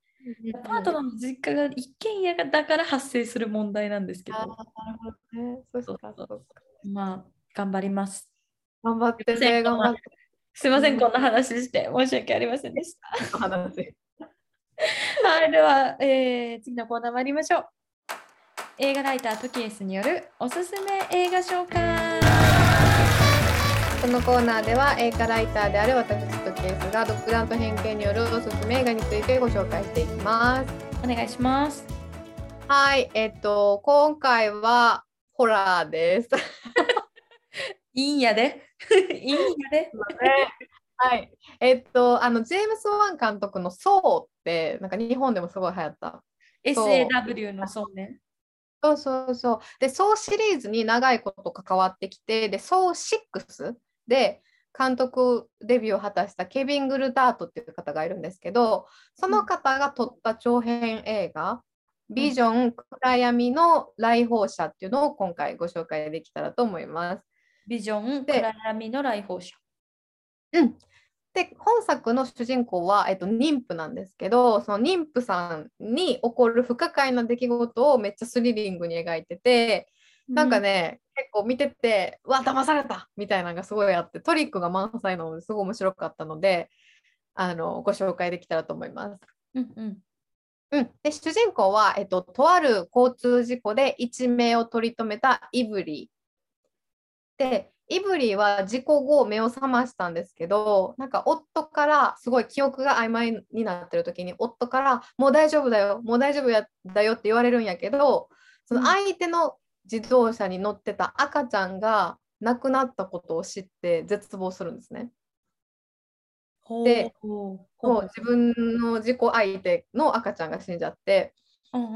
アパートの実家が一軒家だから発生する問題なんですけど。あなるほどね。そうそうそうまあ頑張ります。頑張ってね、頑張って。すみません、こんな話して申し訳ありませんでした。[LAUGHS] はい、では、えー、次のコーナー参りましょう。映画ライタートキエスによるおすすめ映画紹介。このコーナーでは映画ライターである私トキエスが独断と偏見によるおすすめ映画についてご紹介していきます。お願いします。はい、えっと今回はホラーです。いいんやで。[LAUGHS] いいんやで。はい。えっと、あの、ジェームス・ワン監督のソーって、なんか日本でもすごい流行った。SAW のソーね。そうそうそう。で、ソーシリーズに長いこと関わってきて、で、ソー6で監督デビューを果たしたケビン・グルダートっていう方がいるんですけど、その方が撮った長編映画、うん、ビジョン暗闇の来訪者っていうのを今回ご紹介できたらと思います。ビジョン暗闇の来訪者。うん。で本作の主人公は、えっと、妊婦なんですけどその妊婦さんに起こる不可解な出来事をめっちゃスリリングに描いてて、うん、なんかね結構見ててうわ騙されたみたいなのがすごいあってトリックが満載なのですごい面白かったのであのご紹介できたらと思います。うんうんうん、で主人公は、えっと、とある交通事故で一命を取り留めたイブリー。でイブリーは事故後目を覚ましたんですけどなんか夫からすごい記憶が曖昧になってる時に夫から「もう大丈夫だよもう大丈夫やだよ」って言われるんやけどその相手の自動車に乗ってた赤ちゃんが亡くなったことを知って絶望するんですね。でもう自分の自己相手の赤ちゃんが死んじゃって、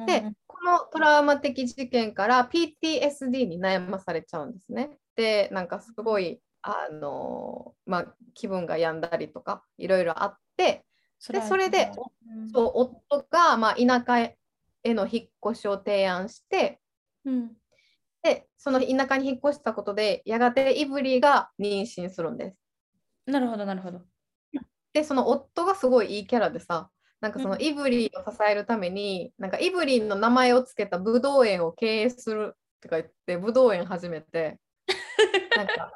でこのトラウマ的事件から PTSD に悩まされちゃうんですね。でなんかすごいあの、まあ、気分が病んだりとかいろいろあってでそれで、うん、そう夫が、まあ、田舎への引っ越しを提案して、うん、でその田舎に引っ越したことでやがてイブリーが妊娠するんです。なるほどなるほど。でその夫がすごいいいキャラでさなんかそのイブリーを支えるために、うん、なんかイブリーの名前を付けたブドウ園を経営するとか言ってブドウ園始めてなんか。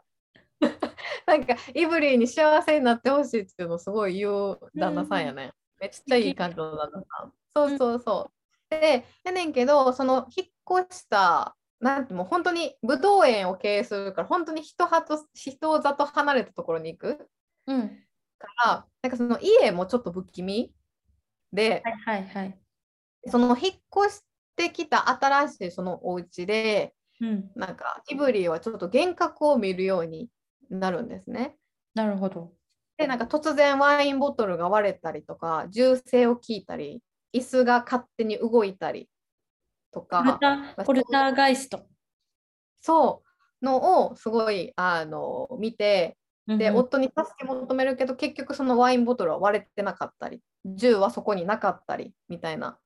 なんかイブリーに幸せになってほしいっていうのをすごい言う旦那さんやね、うん、めっちゃいい感じの旦那さんそうそうそう、でやねんけどその引っ越したなんてもう本当に武道園を経営するから本当に人と人里離れたところに行く、うん、からなんかその家もちょっと不気味で、はいはいはい、その引っ越してきた新しいそのお家でうん、なんかイブリーはちょっと幻覚を見るようになるんですね。なるほど。でなんか突然ワインボトルが割れたりとか銃声を聞いたり椅子が勝手に動いたりとかポルターガイストそうのをすごいあの見てで、うん、夫に助け求めるけど結局そのワインボトルは割れてなかったり銃はそこになかったりみたいな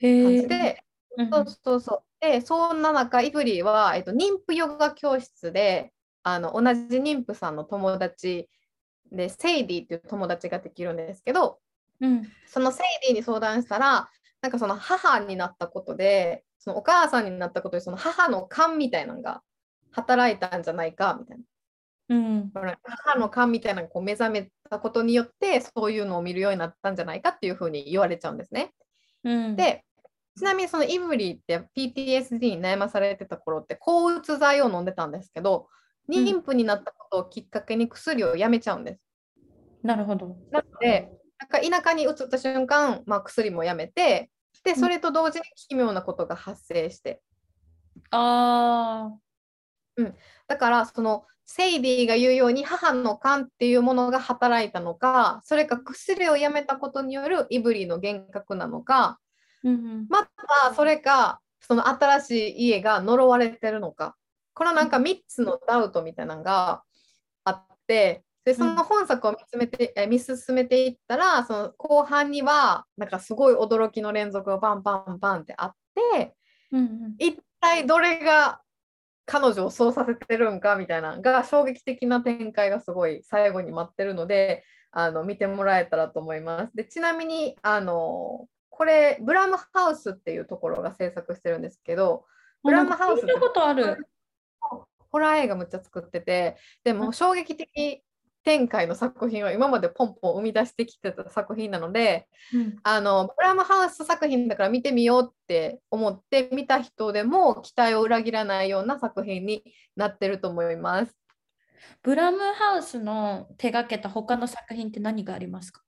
感じでそうそうそう。で、そんな中、イブリーは、えっと、妊婦ヨガ教室で、あの同じ妊婦さんの友達で、セイディっていう友達ができるんですけど、うん、そのセイディに相談したら、なんかその母になったことで、そのお母さんになったことで、その母の勘みたいなのが働いたんじゃないかみたいな。うん、母の勘みたいなのがこう目覚めたことによってそういうのを見るようになったんじゃないかっていうふうに言われちゃうんですね。うん、でちなみにそのイブリーって PTSD に悩まされてた頃って抗うつ剤を飲んでたんですけど妊婦になったことをきっかけに薬をやめちゃうんです。なるほど。なのでなんか田舎に移った瞬間、まあ、薬もやめてでそれと同時に奇妙なことが発生して。ああ。うん、だからそのセイディが言うように母の勘っていうものが働いたのかそれか薬をやめたことによるイブリーの幻覚なのかうんうん、またそれかその新しい家が呪われてるのか。このなんか3つのダウトみたいなのがあってでその本作を見つめて、え見進めていったらその後半にはなんかすごい驚きの連続がバンバンバンってあってうんうん。一体どれが彼女をそうさせてるんかみたいなのが衝撃的な展開がすごい最後に待ってるのであの見てもらえたらと思います。でちなみにあのこれブラムハウスっていうところが制作してるんですけどブラムハウスっことある。ホラー映画むっちゃ作っててでも衝撃的展開の作品を今までポンポン生み出してきてた作品なのでうんあのブラムハウス作品だから見てみようって思って見た人でも期待を裏切らないような作品になってると思います。ブラムハウスの手がけた他の作品って何がありますか？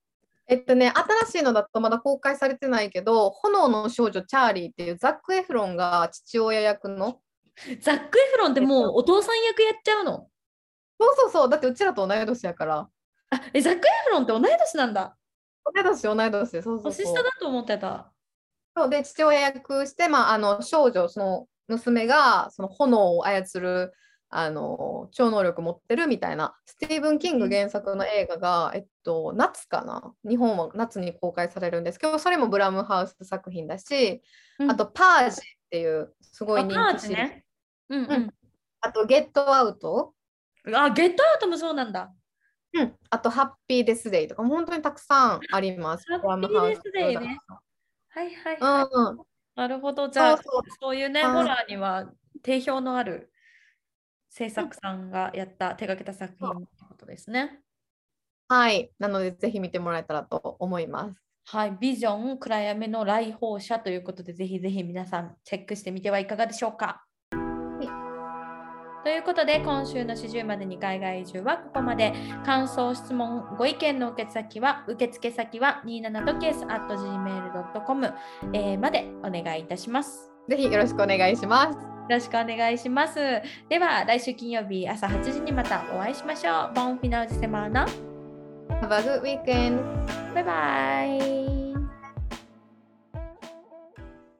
えっとね、新しいのだとまだ公開されてないけど、炎の少女チャーリーっていうザック・エフロンが父親役の。ザック・エフロンってもうお父さん役やっちゃうの？そうそうそう、だってうちらと同い年やから。あえザック・エフロンって同い年なんだ。同い年、同い年、そうそう年。下だと思ってた。そうで、父親役して、まあ、あの少女、その娘がその炎を操るあの超能力持ってるみたいな、スティーブン・キング原作の映画が、えっと、夏かな？日本は夏に公開されるんです。けど、それもブラムハウス作品だし、うん。あと、パージっていうすごい人あパー気シリーズ、ジね。うん。うん。あと、ゲットアウト、うん。あ、ゲットアウトもそうなんだ。うん、あと、ハッピーデスデイとか、本当にたくさんあります。ハッピーデスデイね。はいはい、はい。うん。うん、なるほど。じゃあ、そういうね、うん。ホラーには定評のある制作さんがやった、手がけた作品ってことですね。はい。なので、ぜひ見てもらえたらと思います。はい、ビジョン暗闇の来訪者ということで、ぜひぜひ皆さんチェックしてみてはいかがでしょうか。ということで、今週の始終までに海外移住はここまで。感想、質問、ご意見の受け先は、受付先は27時 gmail.com までお願いいたします。ぜひよろしくお願いします。よろしくお願いします。では、来週金曜日朝8時にまたお会いしましょう。ボンフィナウジセマーナ。Have a good weekend! バイバイ。